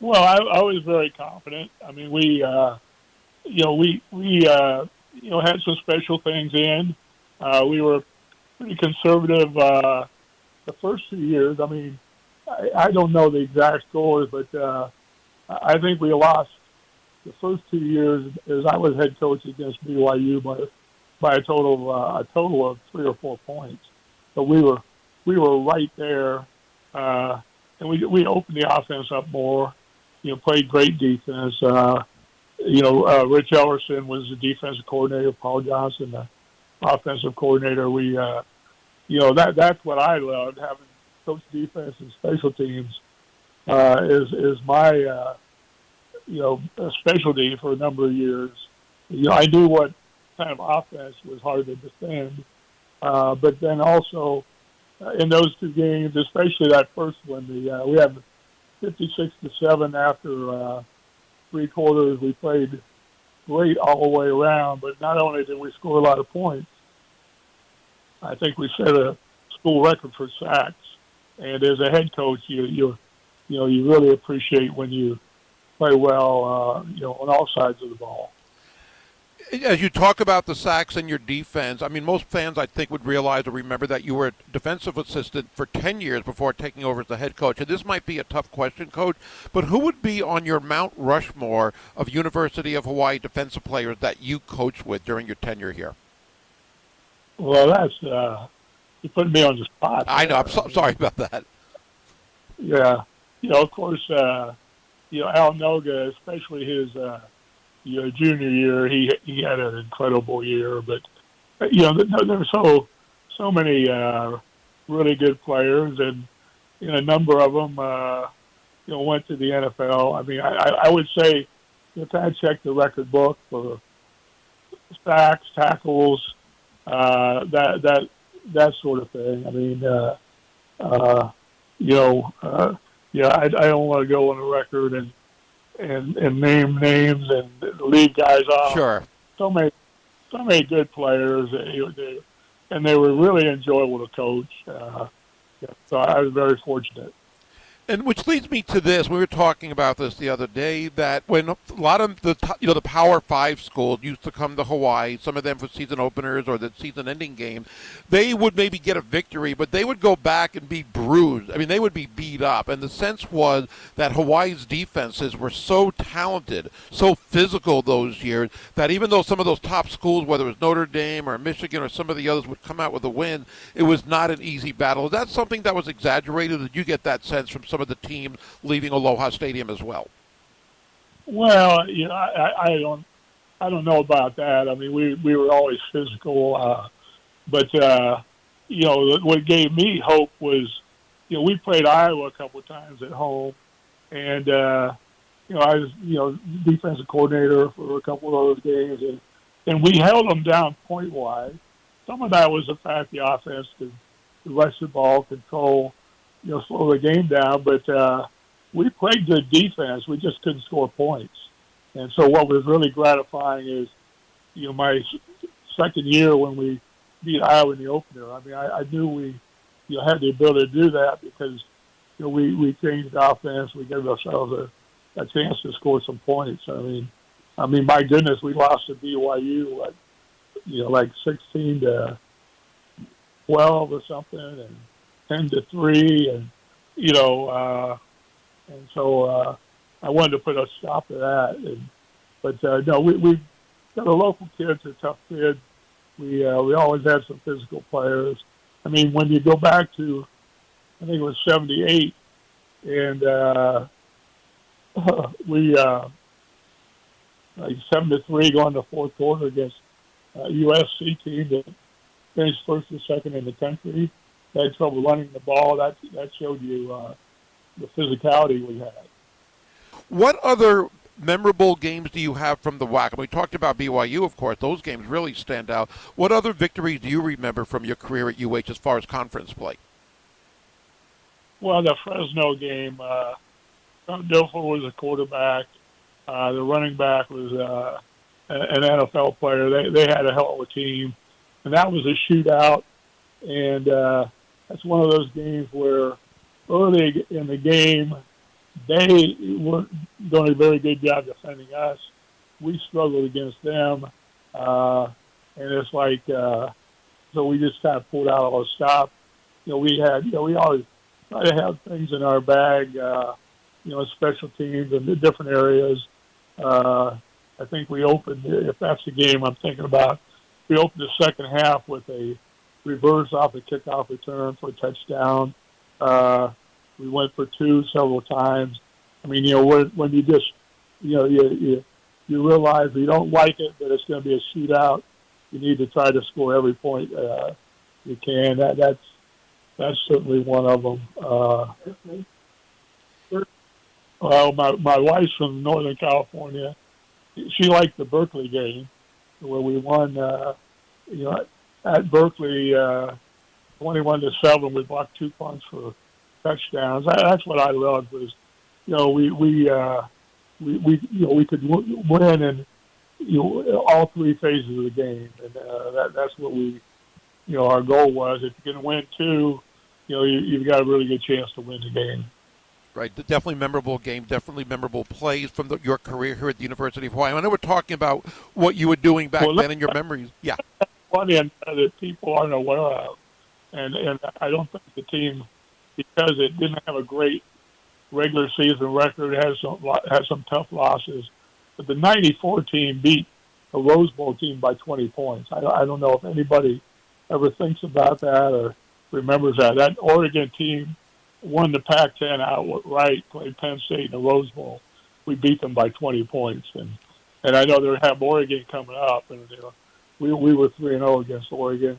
Well, I, I was very confident. I mean, we, uh, you know, we we uh, you know had some special things in. Uh, we were pretty conservative uh, the first two years. I mean, I, I don't know the exact scores, but uh, I think we lost the first two years as I was head coach against BYU by by a total uh, a total of three or four points. So we were we were right there, uh, and we we opened the offense up more. You know, played great defense. Uh, you know, uh, Rich Ellerson was the defensive coordinator. Paul Johnson, the offensive coordinator. We, uh, you know, that that's what I loved having coach defense and special teams. Uh, is is my uh, you know specialty for a number of years. You know, I knew what kind of offense was hard to defend. Uh, but then also uh, in those two games, especially that first one, the uh, we had 56 to seven after uh, three quarters. We played great all the way around, but not only did we score a lot of points, I think we set a school record for sacks. And as a head coach, you you you know you really appreciate when you play well, uh, you know, on all sides of the ball as you talk about the sacks and your defense, I mean, most fans, I think, would realize or remember that you were a defensive assistant for 10 years before taking over as the head coach. And this might be a tough question, coach, but who would be on your Mount Rushmore of University of Hawaii defensive players that you coached with during your tenure here? Well, that's, uh, you put me on the spot. I know. I'm so, sorry about that. Yeah. You know, of course, uh, you know, Al Noga, especially his, uh, you know, junior year, he he had an incredible year. But you know, there, were so so many uh, really good players, and you know, a number of them, uh, you know, went to the NFL. I mean, I, I would say if I check the record book for sacks, tackles, uh, that that that sort of thing. I mean, uh, uh, you know, uh, yeah, I, I don't want to go on the record and and and name names and leave guys off. Sure. So many, so many good players, and they were really enjoyable to coach. Uh, so I was very fortunate. And which leads me to this: we were talking about this the other day. That when a lot of the you know the Power Five schools used to come to Hawaii, some of them for season openers or the season-ending game, they would maybe get a victory, but they would go back and be bruised. I mean, they would be beat up. And the sense was that Hawaii's defenses were so talented, so physical those years that even though some of those top schools, whether it was Notre Dame or Michigan or some of the others, would come out with a win, it was not an easy battle. Is that something that was exaggerated? Did you get that sense from some of the teams leaving Aloha Stadium as well? Well, you know, I, I don't, I don't know about that. I mean, we we were always physical, uh, but uh, you know, what gave me hope was, you know, we played Iowa a couple of times at home, and uh, you know, I was you know defensive coordinator for a couple of those games, and and we held them down point wise. Some of that was the fact the offense could rush the ball, control you know, slow the game down. But uh, we played good defense. We just couldn't score points. And so what was really gratifying is, you know, my second year when we beat Iowa in the opener. I mean, I, I knew we, you know, had the ability to do that because, you know, we we changed offense. We gave ourselves a, a chance to score some points. I mean, I mean, my goodness, we lost to BYU like, you know, like sixteen to twelve or something, and ten to three, and you know, uh, and so uh, I wanted to put a stop to that. And but uh, no, we we got a local kid's a tough kid. We uh, we always had some physical players. I mean, when you go back to, I think it was '78, and uh, we uh, like seven to three going to fourth quarter against a USC team that finished first and second in the country had trouble running the ball. That that showed you uh, the physicality we had. What other memorable games do you have from the WAC? We talked about BYU, of course. Those games really stand out. What other victories do you remember from your career at UH as far as conference play? Well, the Fresno game, uh, Dilfer was a quarterback. Uh, the running back was uh, an NFL player. They they had a hell of a team, and that was a shootout. And uh, that's one of those games where early in the game they weren't doing a very good job defending us. We struggled against them, uh, and it's like uh, so we just kind of pulled out all the stop. You know, we had you know we always try to have things in our bag. Uh, you know, special teams in the different areas. Uh, I think we opened, if that's the game I'm thinking about, we opened the second half with a reverse off a kickoff return for a touchdown. Uh, we went for two several times. I mean, you know, when, when you just, you know, you, you, you realize you don't like it, but it's going to be a shootout. You need to try to score every point uh, you can. That, that's that's certainly one of them. Uh, well, my my wife's from Northern California. She liked the Berkeley game where we won. Uh, you know, at Berkeley, uh, 21 to 7, we blocked two punts for touchdowns. That's what I loved was, you know, we, we, uh, we, we, you know, we could win in, you know, all three phases of the game. And, uh, that, that's what we, you know, our goal was. If you can win two, you know, you, you've got a really good chance to win the game. Right, definitely memorable game, definitely memorable plays from the, your career here at the University of Hawaii. I know we're talking about what you were doing back well, then and your memories. Yeah plenty that people aren't aware of, and and I don't think the team, because it didn't have a great regular season record, has some has some tough losses. But the '94 team beat a Rose Bowl team by 20 points. I, I don't know if anybody ever thinks about that or remembers that. That Oregon team won the Pac-10 outright, played Penn State in the Rose Bowl. We beat them by 20 points, and and I know they have Oregon coming up, and know, we we were three and zero oh against Oregon,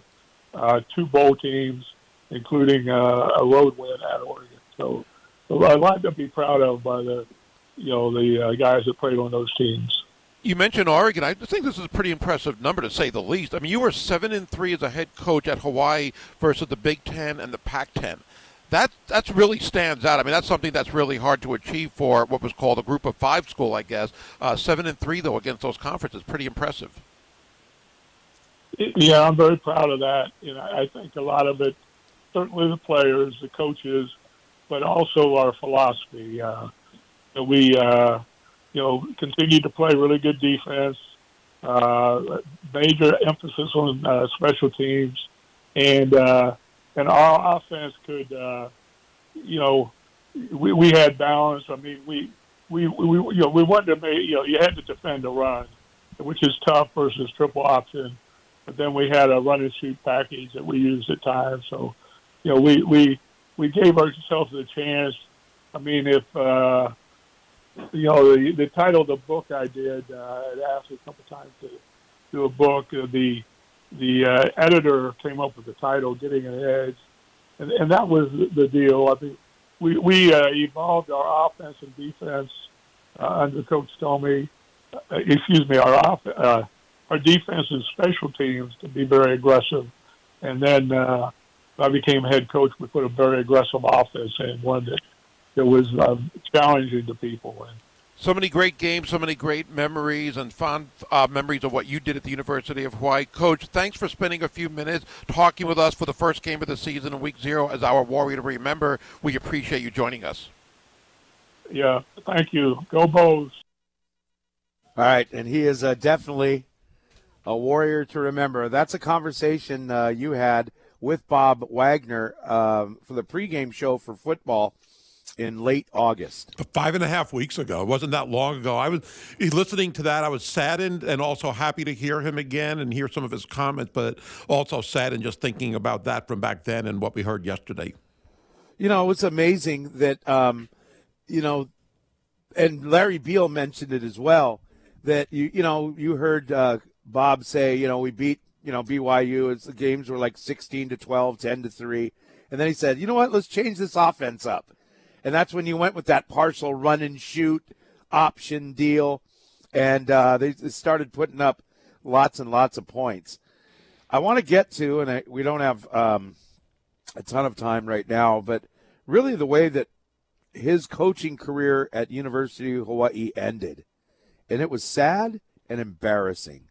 uh, two bowl teams, including uh, a road win at Oregon. So, so a lot to be proud of by the you know the uh, guys that played on those teams. You mentioned Oregon. I think this is a pretty impressive number to say the least. I mean, you were seven and three as a head coach at Hawaii versus the Big Ten and the Pac-10. That that's really stands out. I mean, that's something that's really hard to achieve for what was called a Group of Five school, I guess. Uh, seven and three though against those conferences, pretty impressive. Yeah, I'm very proud of that. You know, I think a lot of it, certainly the players, the coaches, but also our philosophy. Uh, we, uh, you know, continue to play really good defense. Uh, major emphasis on uh, special teams, and uh, and our offense could, uh, you know, we, we had balance. I mean, we we we you know we wanted to make you know you had to defend the run, which is tough versus triple option. But then we had a run and shoot package that we used at times. So, you know, we we we gave ourselves a chance. I mean, if uh, you know the, the title of the book I did, uh, asked a couple times to do a book. Uh, the the uh, editor came up with the title, "Getting an Edge," and, and that was the deal. I think we we uh, evolved our offense and defense uh, under Coach Tomey. Uh, excuse me, our off, uh, our defense and special teams to be very aggressive, and then uh, I became head coach. We put a very aggressive offense in one that that was um, challenging to people. And so many great games, so many great memories and fond uh, memories of what you did at the University of Hawaii. Coach, thanks for spending a few minutes talking with us for the first game of the season in week zero as our Warrior to remember. We appreciate you joining us. Yeah, thank you. Go Bows. All right, and he is uh, definitely a warrior to remember. That's a conversation uh, you had with Bob Wagner um, for the pregame show for football in late August. Five and a half weeks ago. It wasn't that long ago. I was listening to that. I was saddened and also happy to hear him again and hear some of his comments, but also saddened just thinking about that from back then and what we heard yesterday. You know, it's amazing that, um, you know, and Larry Beil mentioned it as well, that, you, you know, you heard uh, Bob say, you know, we beat, you know, BYU. It's, the games were like 16 to 12, 10 to 3. And then he said, you know what, let's change this offense up and that's when you went with that partial run and shoot option deal, and uh, they started putting up lots and lots of points. I want to get to, and I, we don't have um, a ton of time right now, but really the way that his coaching career at University of Hawaii ended, and it was sad and embarrassing.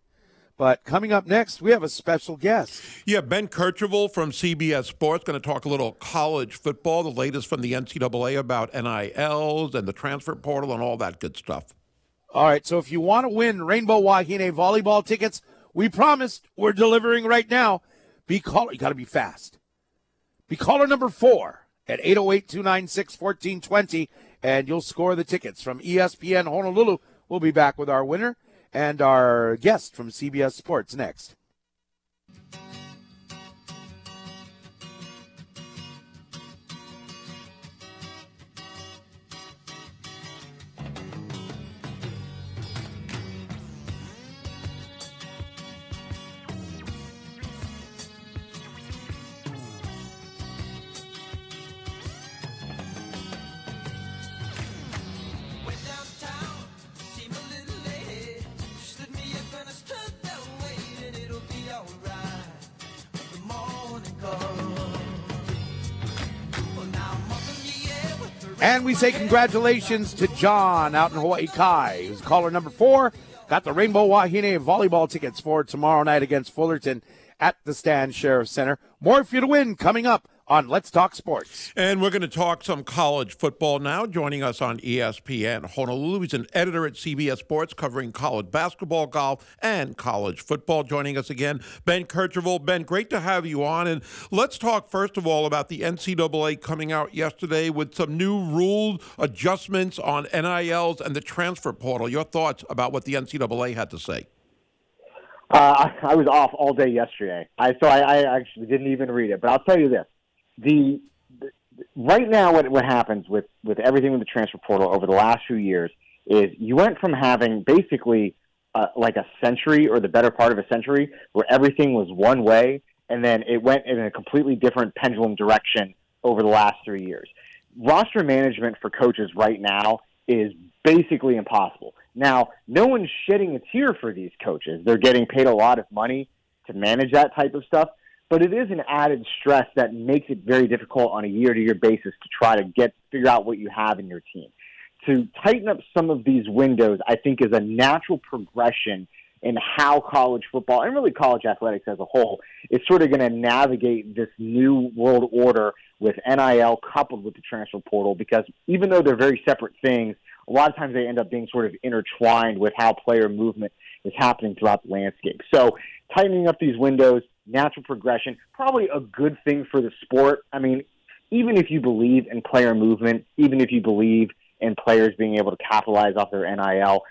But coming up next, we have a special guest. Yeah, Ben Kercheval from CBS Sports going to talk a little college football, the latest from the NCAA about NILs and the transfer portal and all that good stuff. All right, so if you want to win Rainbow Wahine volleyball tickets, we promised we're delivering right now. Be caller, you got to be fast. Be caller number four at 808 296 1420, and you'll score the tickets from ESPN Honolulu. We'll be back with our winner and our guest from CBS Sports next. We say congratulations to John out in Hawaii Kai, who's caller number four. Got the Rainbow Wahine volleyball tickets for tomorrow night against Fullerton at the Stan Sheriff Center. More for you to win coming up on Let's Talk Sports. And we're going to talk some college football now. Joining us on ESPN Honolulu, he's an editor at CBS Sports covering college basketball, golf, and college football. Joining us again, Ben Kercheval. Ben, great to have you on. And let's talk first of all about the NCAA coming out yesterday with some new rule adjustments on NILs and the transfer portal. Your thoughts about what the NCAA had to say? Uh, I was off all day yesterday, I so I, I actually didn't even read it. But I'll tell you this: the, the right now what what happens with with everything with the transfer portal over the last few years is you went from having basically uh, like a century or the better part of a century where everything was one way and then it went in a completely different pendulum direction over the last three years. Roster management for coaches right now is basically impossible. Now, no one's shedding a tear for these coaches. They're getting paid a lot of money to manage that type of stuff but it is an added stress that makes it very difficult on a year-to-year basis to try to get figure out what you have in your team. To tighten up some of these windows, I think, is a natural progression in how college football and really college athletics as a whole is sort of going to navigate this new world order with NIL coupled with the transfer portal because even though they're very separate things, a lot of times they end up being sort of intertwined with how player movement is happening throughout the landscape. So tightening up these windows, natural progression, probably a good thing for the sport. I mean, even if you believe in player movement, even if you believe in players being able to capitalize off their NIL,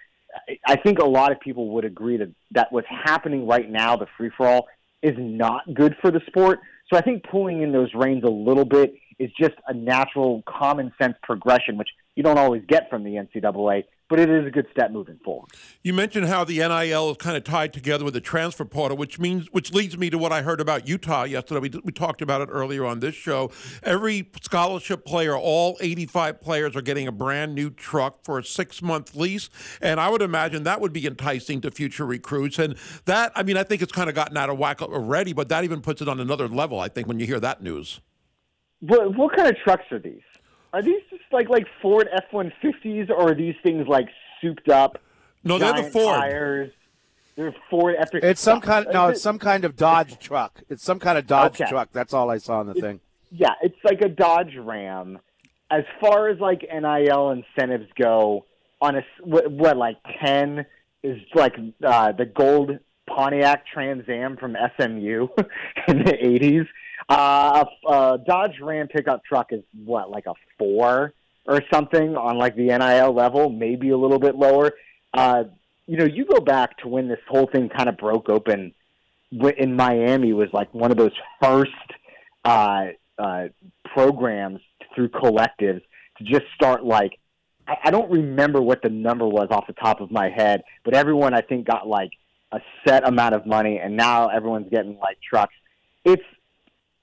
I think a lot of people would agree that, that what's happening right now, the free for all, is not good for the sport. So I think pulling in those reins a little bit is just a natural, common sense progression, which you don't always get from the NCAA but it is a good step moving forward. You mentioned how the NIL is kind of tied together with the transfer portal, which means which leads me to what I heard about Utah yesterday. We, we talked about it earlier on this show. Every scholarship player, all 85 players, are getting a brand new truck for a six month lease, and I would imagine that would be enticing to future recruits. And that, I mean, I think it's kind of gotten out of whack already, but that even puts it on another level. I think when you hear that news. What, what kind of trucks are these? Are these just like like Ford F one fifties, or are these things like souped up? No, they're the Ford. Tires? They're Ford F. It's some kind. No, it's some kind of Dodge truck. It's some kind of Dodge okay. truck. That's all I saw in the thing. Yeah, it's like a Dodge Ram. As far as like NIL incentives go, on a what, what like ten is like uh, the gold Pontiac Trans Am from SMU in the eighties. Uh, a Dodge Ram pickup truck is what, like a four or something on like the NIL level, maybe a little bit lower. Uh, you know, you go back to when this whole thing kind of broke open in Miami was like one of those first uh, uh, programs through collectives to just start like I, I don't remember what the number was off the top of my head, but everyone I think got like a set amount of money, and now everyone's getting like trucks. It's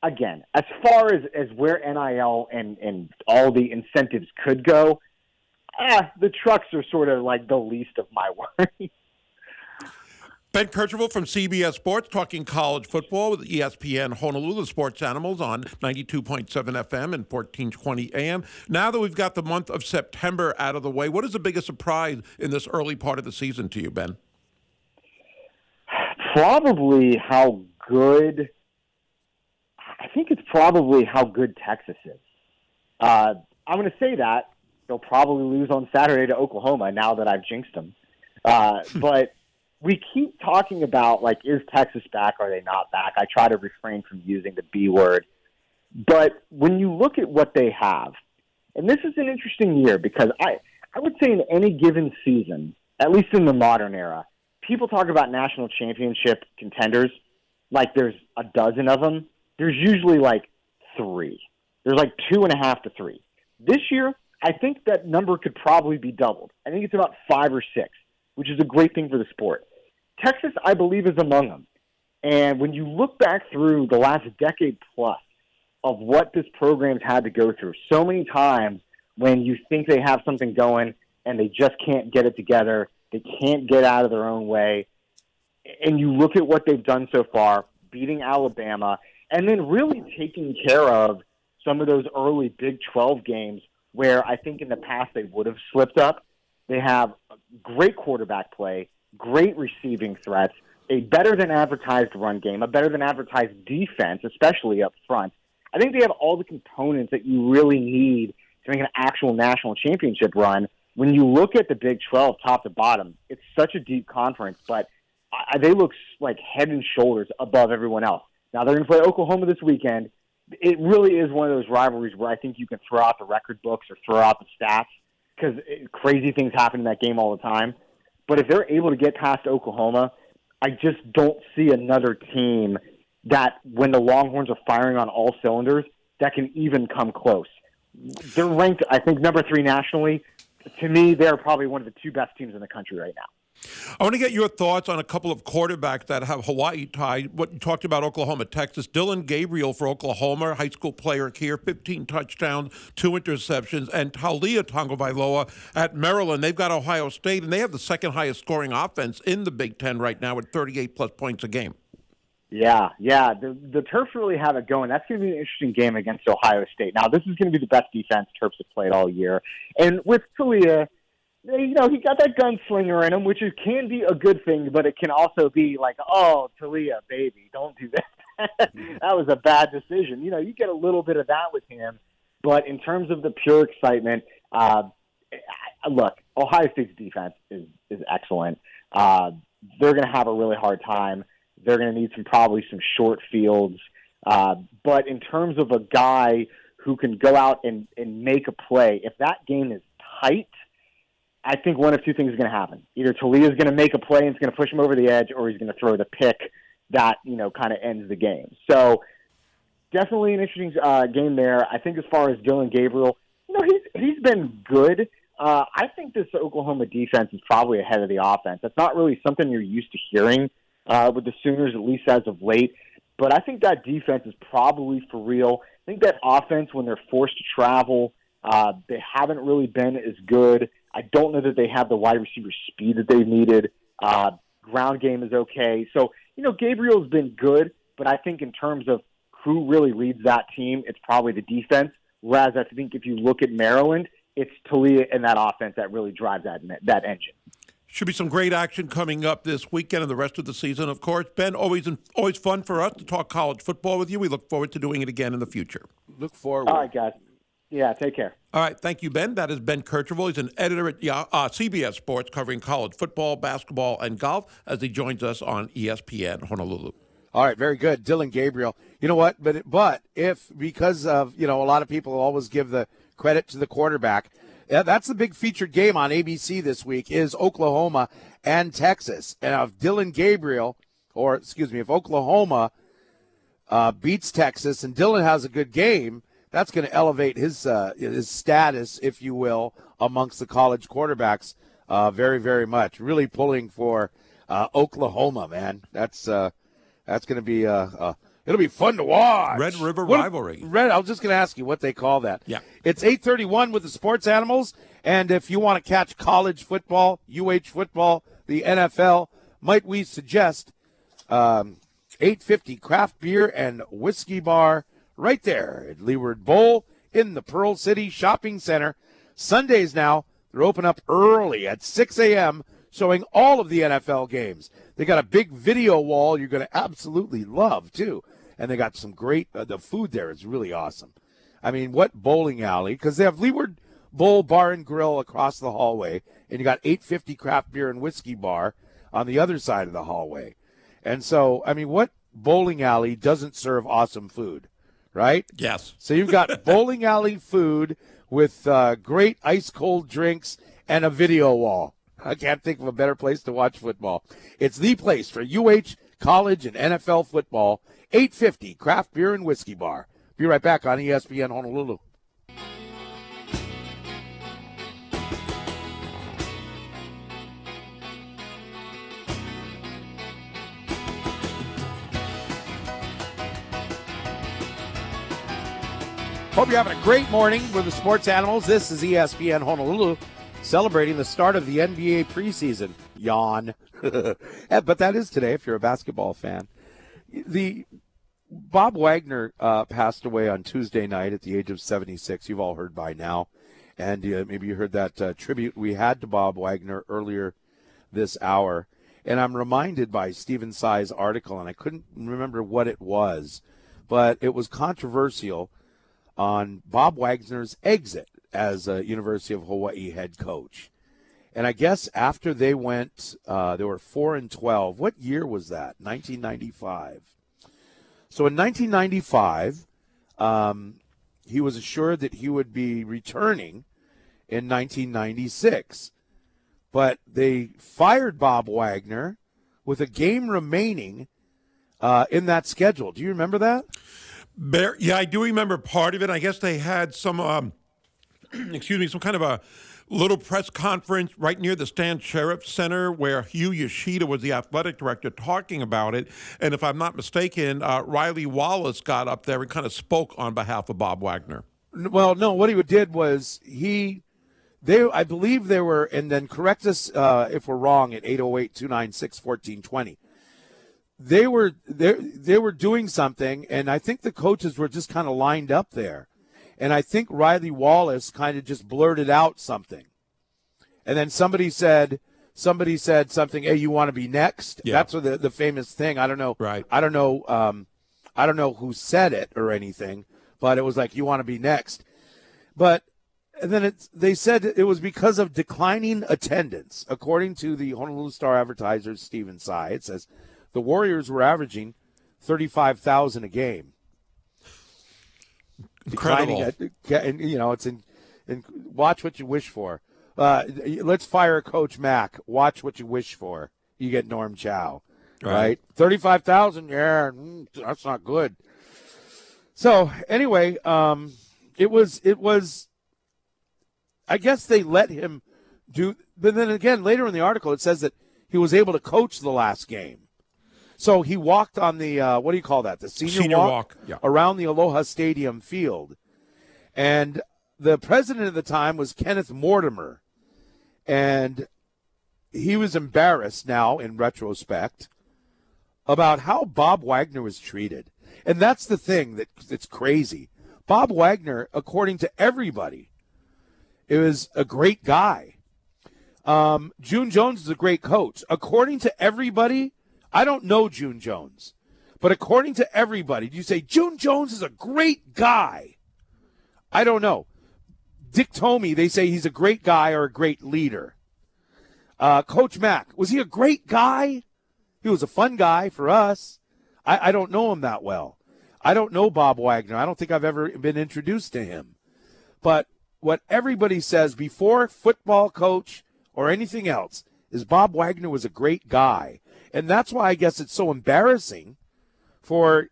again, as far as, as where NIL and, and all the incentives could go, eh, the trucks are sort of like the least of my worries. Ben Kercheval from CBS Sports talking college football with ESPN Honolulu Sports Animals on 92.7 FM and 1420 AM. Now that we've got the month of September out of the way, what is the biggest surprise in this early part of the season to you, Ben? Probably how good I think it's probably how good Texas is. Uh, I'm going to say that they'll probably lose on Saturday to Oklahoma. Now that I've jinxed them, uh, but we keep talking about like, is Texas back? Are they not back? I try to refrain from using the B word, but when you look at what they have, and this is an interesting year because I I would say in any given season, at least in the modern era, people talk about national championship contenders like there's a dozen of them there's usually like three. There's like two and a half to three. This year, I think that number could probably be doubled. I think it's about five or six, which is a great thing for the sport. Texas, I believe, is among them. And when you look back through the last decade plus of what this program's had to go through, so many times when you think they have something going and they just can't get it together, they can't get out of their own way, and you look at what they've done so far, beating Alabama, and then really taking care of some of those early Big 12 games where I think in the past they would have slipped up. They have great quarterback play, great receiving threats, a better than advertised run game, a better than advertised defense, especially up front. I think they have all the components that you really need to make an actual national championship run. When you look at the Big 12 top to bottom, it's such a deep conference, but they look like head and shoulders above everyone else. Now they're going to play Oklahoma this weekend. It really is one of those rivalries where I think you can throw out the record books or throw out the stats because crazy things happen in that game all the time. But if they're able to get past Oklahoma, I just don't see another team that, when the Longhorns are firing on all cylinders, that can even come close. They're ranked, I think, number three nationally. To me, they're probably one of the two best teams in the country right now. I want to get your thoughts on a couple of quarterbacks that have Hawaii tied. What you talked about Oklahoma, Texas. Dillon Gabriel for Oklahoma, high school player here, 15 touchdowns, two interceptions, and Taulia Tagovailoa at Maryland. They've got Ohio State, and they have the second highest scoring offense in the Big Ten right now at 38 plus points a game. Yeah, yeah. The the Terps really have it going. That's going to be an interesting game against Ohio State. Now, this is going to be the best defense Terps have played all year, and with Taulia – you know, he got that gunslinger in him, which is, can be a good thing, but it can also be like, oh, Taulia, baby, don't do that. that was a bad decision. You know, you get a little bit of that with him, but in terms of the pure excitement, uh, look, Ohio State's defense is is excellent. Uh, they're going to have a really hard time. They're going to need some probably some short fields. Uh, but in terms of a guy who can go out and, and make a play, if that game is tight, I think one of two things is going to happen. Either Taulia is going to make a play and it's going to push him over the edge, or he's going to throw the pick that you know kind of ends the game. So definitely an interesting uh, game there. I think as far as Dillon Gabriel, you know he's he's been good. Uh, I think this Oklahoma defense is probably ahead of the offense. That's not really something you're used to hearing uh, with the Sooners, at least as of late. But I think that defense is probably for real. I think that offense, when they're forced to travel, uh, they haven't really been as good. I don't know that they have the wide receiver speed that they've needed. Uh, ground game is okay. So, you know, Gabriel's been good, but I think in terms of who really leads that team, it's probably the defense. Whereas I think if you look at Maryland, it's Taulia and that offense that really drives that that engine. Should be some great action coming up this weekend and the rest of the season, of course. Ben, always always fun for us to talk college football with you. We look forward to doing it again in the future. Look forward. All right, guys. Yeah, take care. All right, thank you, Ben. That is Ben Kercheval. He's an editor at uh, CBS Sports covering college football, basketball, and golf as he joins us on ESPN Honolulu. All right, very good, Dillon Gabriel. You know what? But but if because of you know a lot of people always give the credit to the quarterback. That's the big featured game on ABC this week is Oklahoma and Texas. And if Dillon Gabriel, or excuse me, if Oklahoma uh, beats Texas and Dillon has a good game, that's going to elevate his uh, his status, if you will, amongst the college quarterbacks uh, very very much. Really pulling for uh, Oklahoma, man. That's uh, that's going to be a, a It'll be fun to watch. Red River what, rivalry. Red. I was just going to ask you what they call that. Yeah. It's 8:31 with the sports animals, and if you want to catch college football, UH football, the NFL, might we suggest um, 850 craft beer and whiskey bar right there at Leeward Bowl in the Pearl City Shopping Center. Sundays now they're open up early at 6 a.m. showing all of the NFL games. They got a big video wall you're going to absolutely love, too. And they got some great, uh, the food there is really awesome. I mean, what bowling alley? Because they have Leeward Bowl Bar and Grill across the hallway, and you got 850 craft beer and whiskey bar on the other side of the hallway. And so, I mean, what bowling alley doesn't serve awesome food, right? Yes. So you've got bowling alley food with uh, great ice cold drinks and a video wall. I can't think of a better place to watch football. It's the place for UH college and NFL football. 850 craft beer and whiskey bar. Be right back on ESPN Honolulu. Hope you're having a great morning with the sports animals. This is ESPN Honolulu celebrating the start of the NBA preseason. Yawn. but that is today if you're a basketball fan. The Bob Wagner uh, passed away on Tuesday night at the age of 76. You've all heard by now. And uh, maybe you heard that uh, tribute we had to Bob Wagner earlier this hour. And I'm reminded by Stephen Tsai's article, and I couldn't remember what it was, but it was controversial on Bob Wagner's exit as a University of Hawaii head coach. And I guess after they went, uh, they were four and twelve. What year was that? 1995. So in 1995, um, he was assured that he would be returning in 1996, but they fired Bob Wagner with a game remaining uh, in that schedule. Do you remember that? Bear, yeah, I do remember part of it. I guess they had some. Um excuse me, some kind of a little press conference right near the Stan Sheriff Center where Hugh Yoshida was the athletic director talking about it. And if I'm not mistaken, uh, Riley Wallace got up there and kind of spoke on behalf of Bob Wagner. Well, no, what he did was he. They, I believe they were, and then correct us uh, if we're wrong at 808 296 1420 they were they they were doing something, and I think the coaches were just kind of lined up there, and I think Riley Wallace kind of just blurted out something. and then somebody said somebody said something. Hey, you want to be next? Yeah. That's what the the famous thing. I don't know. Right. I don't know. Um, I don't know who said it or anything, but it was like you want to be next. But and then it's, they said it was because of declining attendance. According to the Honolulu Star Advertiser, Stephen Tsai, it says the Warriors were averaging 35,000 a game. Incredible. Declining at- and, you know, it's in, in watch what you wish for. Uh, let's fire Coach Mack. Watch what you wish for. You get Norm Chow, Right. right? 35,000, yeah, mm, that's not good. So anyway, um, it was it was. I guess they let him do, but then again, later in the article, it says that he was able to coach the last game. So he walked on the uh, what do you call that? The senior, Senior walk, yeah. around the Aloha Stadium field, and the president at the time was Kenneth Mortimer, and he was embarrassed now in retrospect about how Bob Wagner was treated. And that's the thing that that's crazy. Bob Wagner, according to everybody, it was a great guy. Um, June Jones is a great coach. According to everybody, I don't know June Jones, but according to everybody, you say June Jones is a great guy. I don't know. Dick Tomey, they say he's a great guy or a great leader. Uh, Coach Mack, was he a great guy? He was a fun guy for us. I, I don't know him that well. I don't know Bob Wagner. I don't think I've ever been introduced to him. But what everybody says before football coach or anything else is Bob Wagner was a great guy. And that's why I guess it's so embarrassing for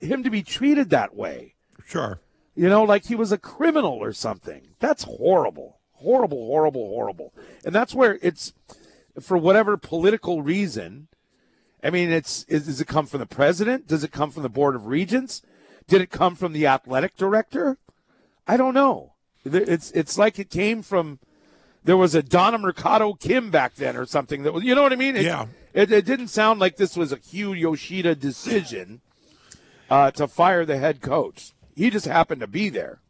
him to be treated that way. Sure. You know, like he was a criminal or something. That's horrible. Horrible, horrible, horrible. And that's where it's for whatever political reason. I mean, it's is, does it come from the president? Does it come from the board of regents? Did it come from the athletic director? I don't know. It's it's like it came from there was a Donna Mercado Kim back then or something that was you know what I mean? It, Yeah. It, it didn't sound like this was a Hugh Yoshida decision uh, to fire the head coach. He just happened to be there.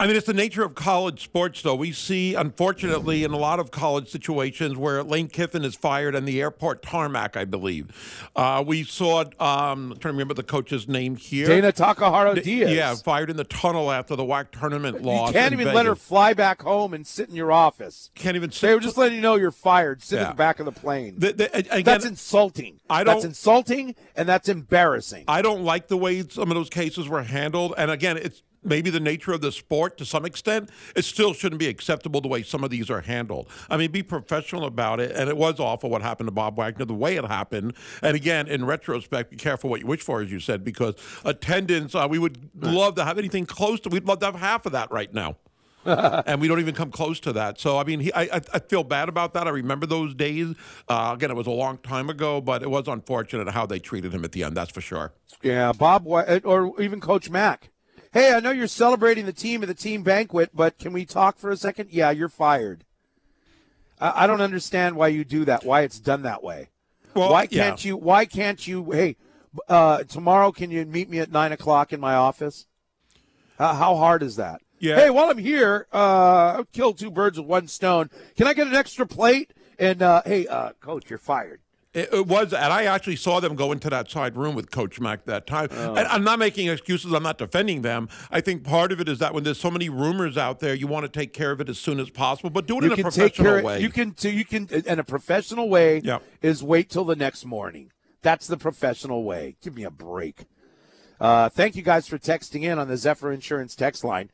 I mean, it's the nature of college sports, though. We see, unfortunately, in a lot of college situations where Lane Kiffin is fired on the airport tarmac, I believe. Uh, we saw, um, I'm trying to remember the coach's name here. Dana Takahara Dias. Yeah, fired in the tunnel after the WAC tournament loss. You can't even let her fly back home and sit in your office. Can't even sit. They were just letting you know you're fired. Sit Yeah. in the back of the plane. The- the- again, that's insulting. I don't- that's insulting and that's embarrassing. I don't like the way some of those cases were handled. And again, it's maybe the nature of the sport to some extent. It still shouldn't be acceptable the way some of these are handled. I mean, be professional about it. And it was awful what happened to Bob Wagner, the way it happened. And again, in retrospect, be careful what you wish for, as you said, because attendance, uh, we would love to have anything close to, we'd love to have half of that right now. and we don't even come close to that. So I mean, he, I, I I feel bad about that. I remember those days. Uh, again, it was a long time ago, but it was unfortunate how they treated him at the end. That's for sure. Yeah, Bob, or even Coach Mack. Hey, I know you're celebrating the team at the team banquet, but can we talk for a second? Yeah, you're fired. I, I don't understand why you do that. Why it's done that way. Well, why can't you? Why can't you? Hey, uh, tomorrow can you meet me at nine o'clock in my office? Uh, how hard is that? Yeah. Hey, while I'm here, uh, I'll kill two birds with one stone. Can I get an extra plate? And uh, hey, uh, coach, you're fired. It, it was, and I actually saw them go into that side room with Coach Mack that time. Oh. And I'm not making excuses. I'm not defending them. I think part of it is that when there's so many rumors out there, you want to take care of it as soon as possible, but do it you in a professional take care. way. You can. So you can. And a professional way Yeah. is wait till the next morning. That's the professional way. Give me a break. Uh, thank you guys for texting in on the Zephyr Insurance text line.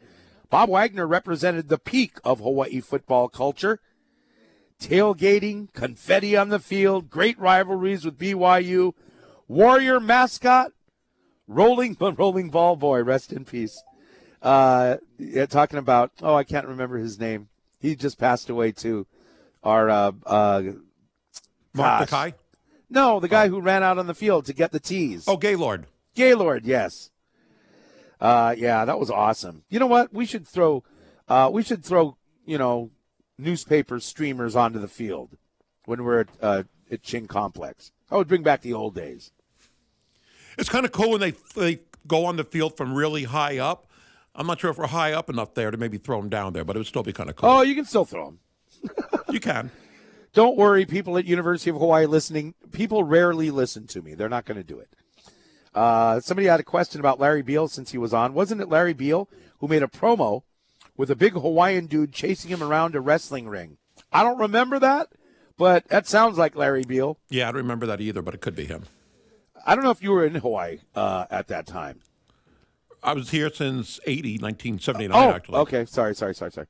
Bob Wagner represented the peak of Hawaii football culture. Tailgating, confetti on the field, great rivalries with BYU, Warrior mascot, rolling rolling ball boy. Rest in peace. Uh, yeah, talking about oh, I can't remember his name. He just passed away too. Our uh, uh, Mark. Mackay? no, the guy who ran out on the field to get the tees. Oh, Gaylord. Gaylord, yes. Uh, yeah, that was awesome. You know what? We should throw, uh, we should throw, you know, newspaper streamers onto the field when we're at, uh, at Ching Complex. I would bring back the old days. It's kind of cool when they they go on the field from really high up. I'm not sure if we're high up enough there to maybe throw them down there, but it would still be kind of cool. Oh, you can still throw them. You can. Don't worry, people at University of Hawaii listening. People rarely listen to me. They're not going to do it. Uh, somebody had a question about Larry Beil since he was on. Wasn't it Larry Beil who made a promo with a big Hawaiian dude chasing him around a wrestling ring? I don't remember that, but that sounds like Larry Beil. Yeah, I don't remember that either, but it could be him. I don't know if you were in Hawaii uh, at that time. I was here since 80, 1979, Oh, actually. okay. Sorry, sorry, sorry, sorry.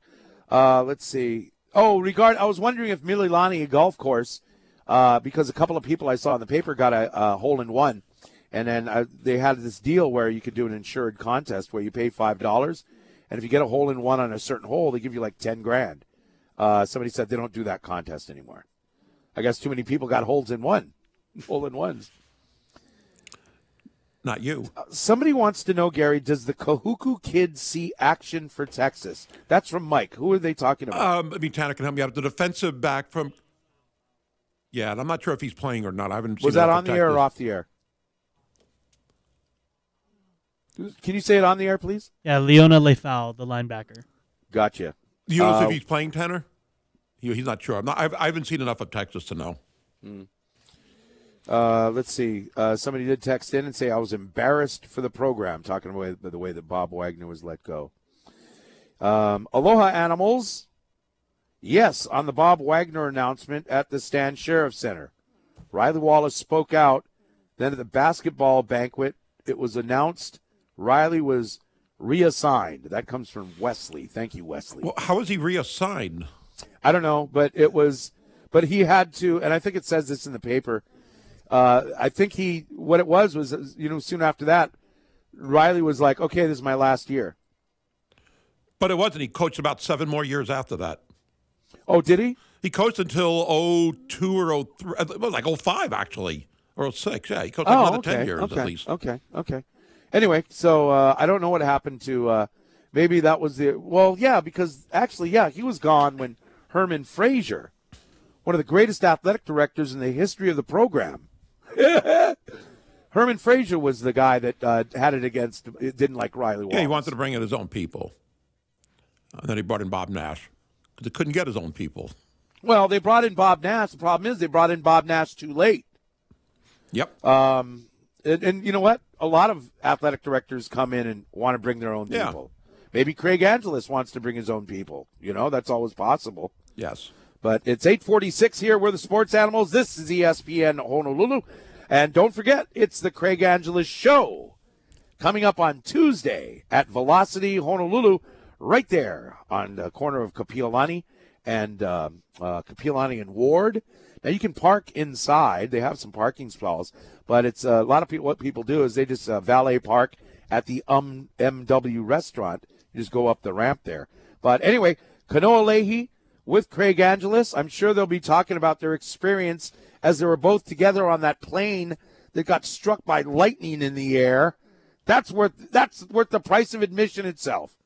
Uh, let's see. Oh, regard. I was wondering if Mililani golf course, uh, because a couple of people I saw in the paper got a, a hole in one, and then uh, they had this deal where you could do an insured contest where you pay five dollars, and if you get a hole in one on a certain hole, they give you like ten grand. Uh, somebody said they don't do that contest anymore. I guess too many people got holes in one, hole in ones. Not you. Somebody wants to know, Gary, does the Kahuku kids see action for Texas? That's from Mike. Who are they talking about? Um, I mean, Tanner can help me out. The defensive back from. Yeah, and I'm not sure if he's playing or not. I haven't. Was seen that on the air or off the air? Can you say it on the air, please? Yeah, Liona Lefau, the linebacker. Gotcha. You know Uh, if he's playing Tanner? He, he's not sure. I'm not, I've, I haven't seen enough of Texas to know. Uh, let's see. Uh, somebody did text in and say I was embarrassed for the program, talking about the way that Bob Wagner was let go. Um, Aloha Animals. Yes, on the Bob Wagner announcement at the Stan Sheriff Center. Riley Wallace spoke out. Then at the basketball banquet, it was announced Riley was reassigned. That comes from Wesley. Thank you, Wesley. Well, how was he reassigned? I don't know, but it was, but he had to, and I think it says this in the paper. Uh, I think he, what it was was, you know, soon after that, Riley was like, okay, this is my last year. But it wasn't. He coached about seven more years after that. Oh, did he? He coached until 02 or 03, it was like 05 actually, or 06. Yeah, he coached oh, another okay. 10 years okay. at least. Okay. Okay. Anyway, so uh, I don't know what happened to. Uh, maybe that was the. Well, yeah, because actually, yeah, he was gone when Herman Frazier, one of the greatest athletic directors in the history of the program. Herman Frazier was the guy that uh, had it against. It didn't like Riley. Wallace. Yeah, he wanted to bring in his own people. And then he brought in Bob Nash because he couldn't get his own people. Well, they brought in Bob Nash. The problem is they brought in Bob Nash too late. Yep. Um, and, and you know what? A lot of athletic directors come in and want to bring their own Yeah. people. Maybe Craig Angelos wants to bring his own people. You know, that's always possible. yes. But it's 846 here. We're the sports animals. This is ESPN Honolulu. And don't forget, it's the Craig Angelos Show coming up on Tuesday at Velocity Honolulu, right there on the corner of Kapiolani and um uh, Kapiolani and Ward. Now you can park inside. They have some parking stalls, but it's uh, a lot of people. What people do is they just uh, valet park at the um, MW restaurant. You just go up the ramp there. But anyway, Kanoa Leahey with Craig Angelos. I'm sure they'll be talking about their experience as they were both together on that plane that got struck by lightning in the air. That's worth that's worth the price of admission itself.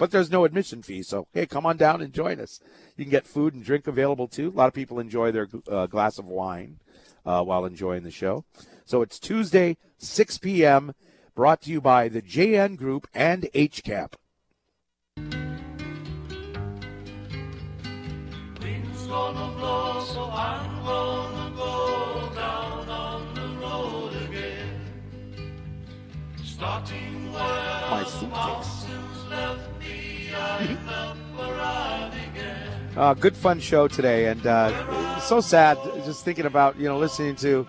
But there's no admission fee, so hey, come on down and join us. You can get food and drink available too. A lot of people enjoy their uh, glass of wine uh, while enjoying the show. So it's Tuesday, 6 p.m. Brought to you by the JN Group and HCAP. Wind's gonna blow, so I'm gonna go down on the road again. Starting where My suitcase. Uh, good fun show today, and uh, so sad just thinking about you know listening to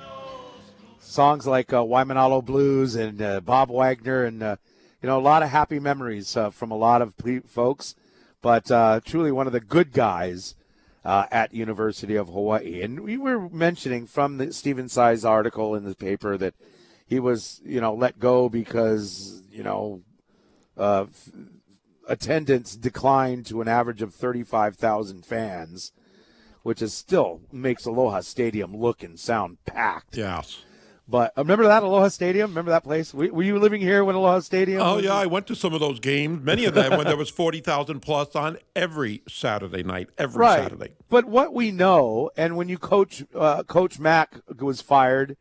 songs like uh, Waimanalo Blues and uh, Bob Wagner, and uh, you know a lot of happy memories uh, from a lot of folks. But uh, truly one of the good guys at University of Hawaii, and we were mentioning from the Stephen Tsai article in the paper that he was you know let go because you know uh, attendance declined to an average of 35,000 fans, which is still makes Aloha Stadium look and sound packed. Yes. But uh, remember that Aloha Stadium? Remember that place? Were, were you living here when Aloha Stadium? Oh yeah, I went to some of those games. Many of them when there was forty thousand plus on every Saturday night, every right. Saturday. But what we know, and when you coach, uh, Coach Mack was fired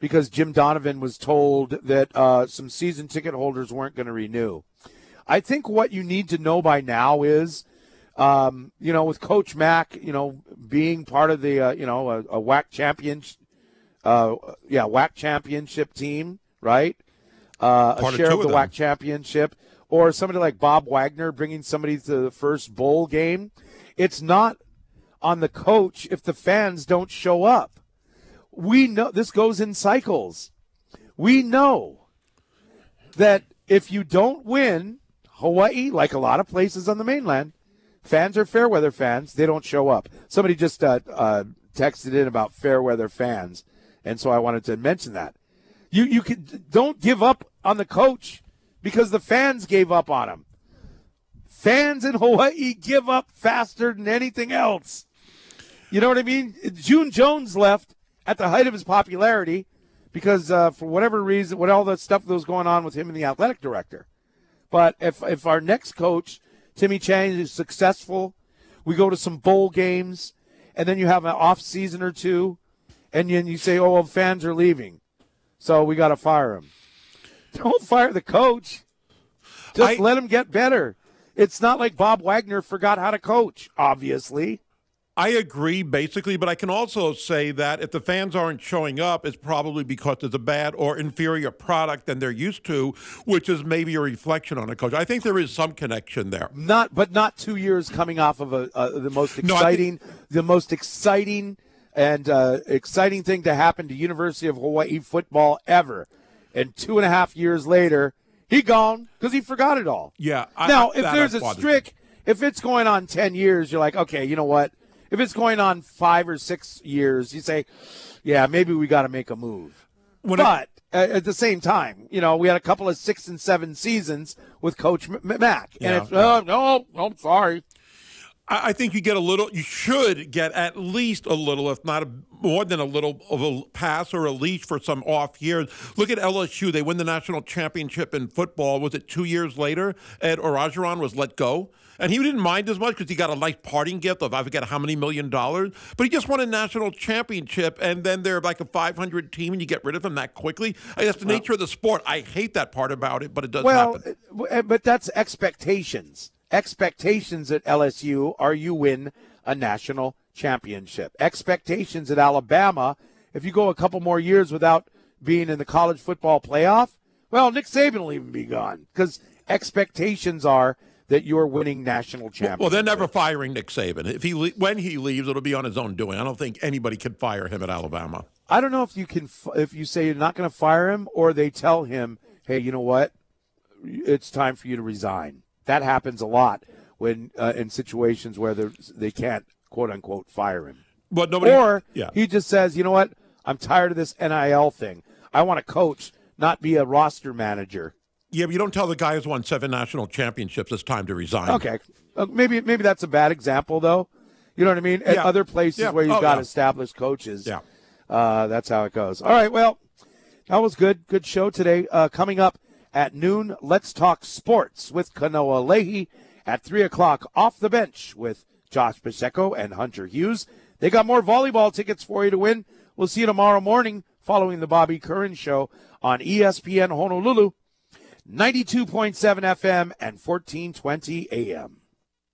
because Jim Donovan was told that uh, some season ticket holders weren't going to renew. I think what you need to know by now is Um, you know, with Coach Mack, you know, being part of the, uh, you know, a, a WAC champion, uh, yeah, WAC championship team, right? Uh, a of share two of the of them. WAC championship, or somebody like Bob Wagner bringing somebody to the first bowl game. It's not on the coach if the fans don't show up. We know this goes in cycles. We know that if you don't win, Hawaii, like a lot of places on the mainland, fans are fair weather fans. They don't show up. Somebody just uh, uh, texted in about fair weather fans, and so I wanted to mention that. You you can don't give up on the coach because the fans gave up on him. Fans in Hawaii give up faster than anything else. You know what I mean? June Jones left at the height of his popularity because uh, for whatever reason, what all the stuff that was going on with him and the athletic director. But if if our next coach, Timmy Chang, is successful, we go to some bowl games, and then you have an off season or two, and then you say, "Oh, well, fans are leaving, so we got to fire him." Don't fire the coach. Just I- let him get better. It's not like Bob Wagner forgot how to coach. Obviously, I agree, basically, but I can also say that if the fans aren't showing up, it's probably because there's a bad or inferior product than they're used to, which is maybe a reflection on a coach. I think there is some connection there. not but not two years coming off of a, uh, the most No, exciting the most exciting and uh, exciting thing to happen to University of Hawaii football ever, and two and a half years later, he gone because he forgot it all. Yeah. I- now, I- if there's a strict, if it's going on ten years, you're like, okay, you know what? If it's going on five or six years, you say, yeah, maybe we got to make a move. When but uh, at the same time, you know, we had a couple of six and seven seasons with Coach M- Mack, and Yeah, it's, yeah. oh, no, no, I'm sorry. I I think you get a little, you should get at least a little, if not a, more than a little of a pass or a leash for some off years. Look at LSU. They win the national championship in football. Was it two years later? Ed Orgeron was let go. And he didn't mind as much because he got a nice parting gift of I forget how many million dollars. But he just won a national championship, and then they're like a 500 team, and you get rid of them that quickly. That's guess the nature of the sport. I hate that part about it, but it does Well, happen. uh, but that's expectations. Expectations at LSU are you win a national championship. Expectations at Alabama, if you go a couple more years without being in the college football playoff, well, Nick Saban will even be gone because expectations are that you're winning national championships. Well, they're never firing Nick Saban. If he le- when he leaves, it'll be on his own doing. I don't think anybody can fire him at Alabama. I don't know if you can f- if you say you're not going to fire him or they tell him, "Hey, you know what? It's time for you to resign." That happens a lot when uh, in situations where they can't quote unquote fire him. But nobody. or yeah. he just says, "You know what? I'm tired of this NIL thing. I want to coach, not be a roster manager." Yeah, but you don't tell the guy who's won seven national championships it's time to resign. Okay, uh, maybe maybe that's a bad example though. You know what I mean? At Yeah. other places Yeah. where you've Oh, got yeah. established coaches, Yeah. uh, that's how it goes. All right, well, that was good. Good show today. Uh, coming up at noon, let's talk sports with Kanoa Leahey. At three o'clock, off the bench with Josh Pacheco and Hunter Hughes. They got more volleyball tickets for you to win. We'll see you tomorrow morning following the Bobby Curran show on ESPN Honolulu, 92.7 FM and 1420 AM.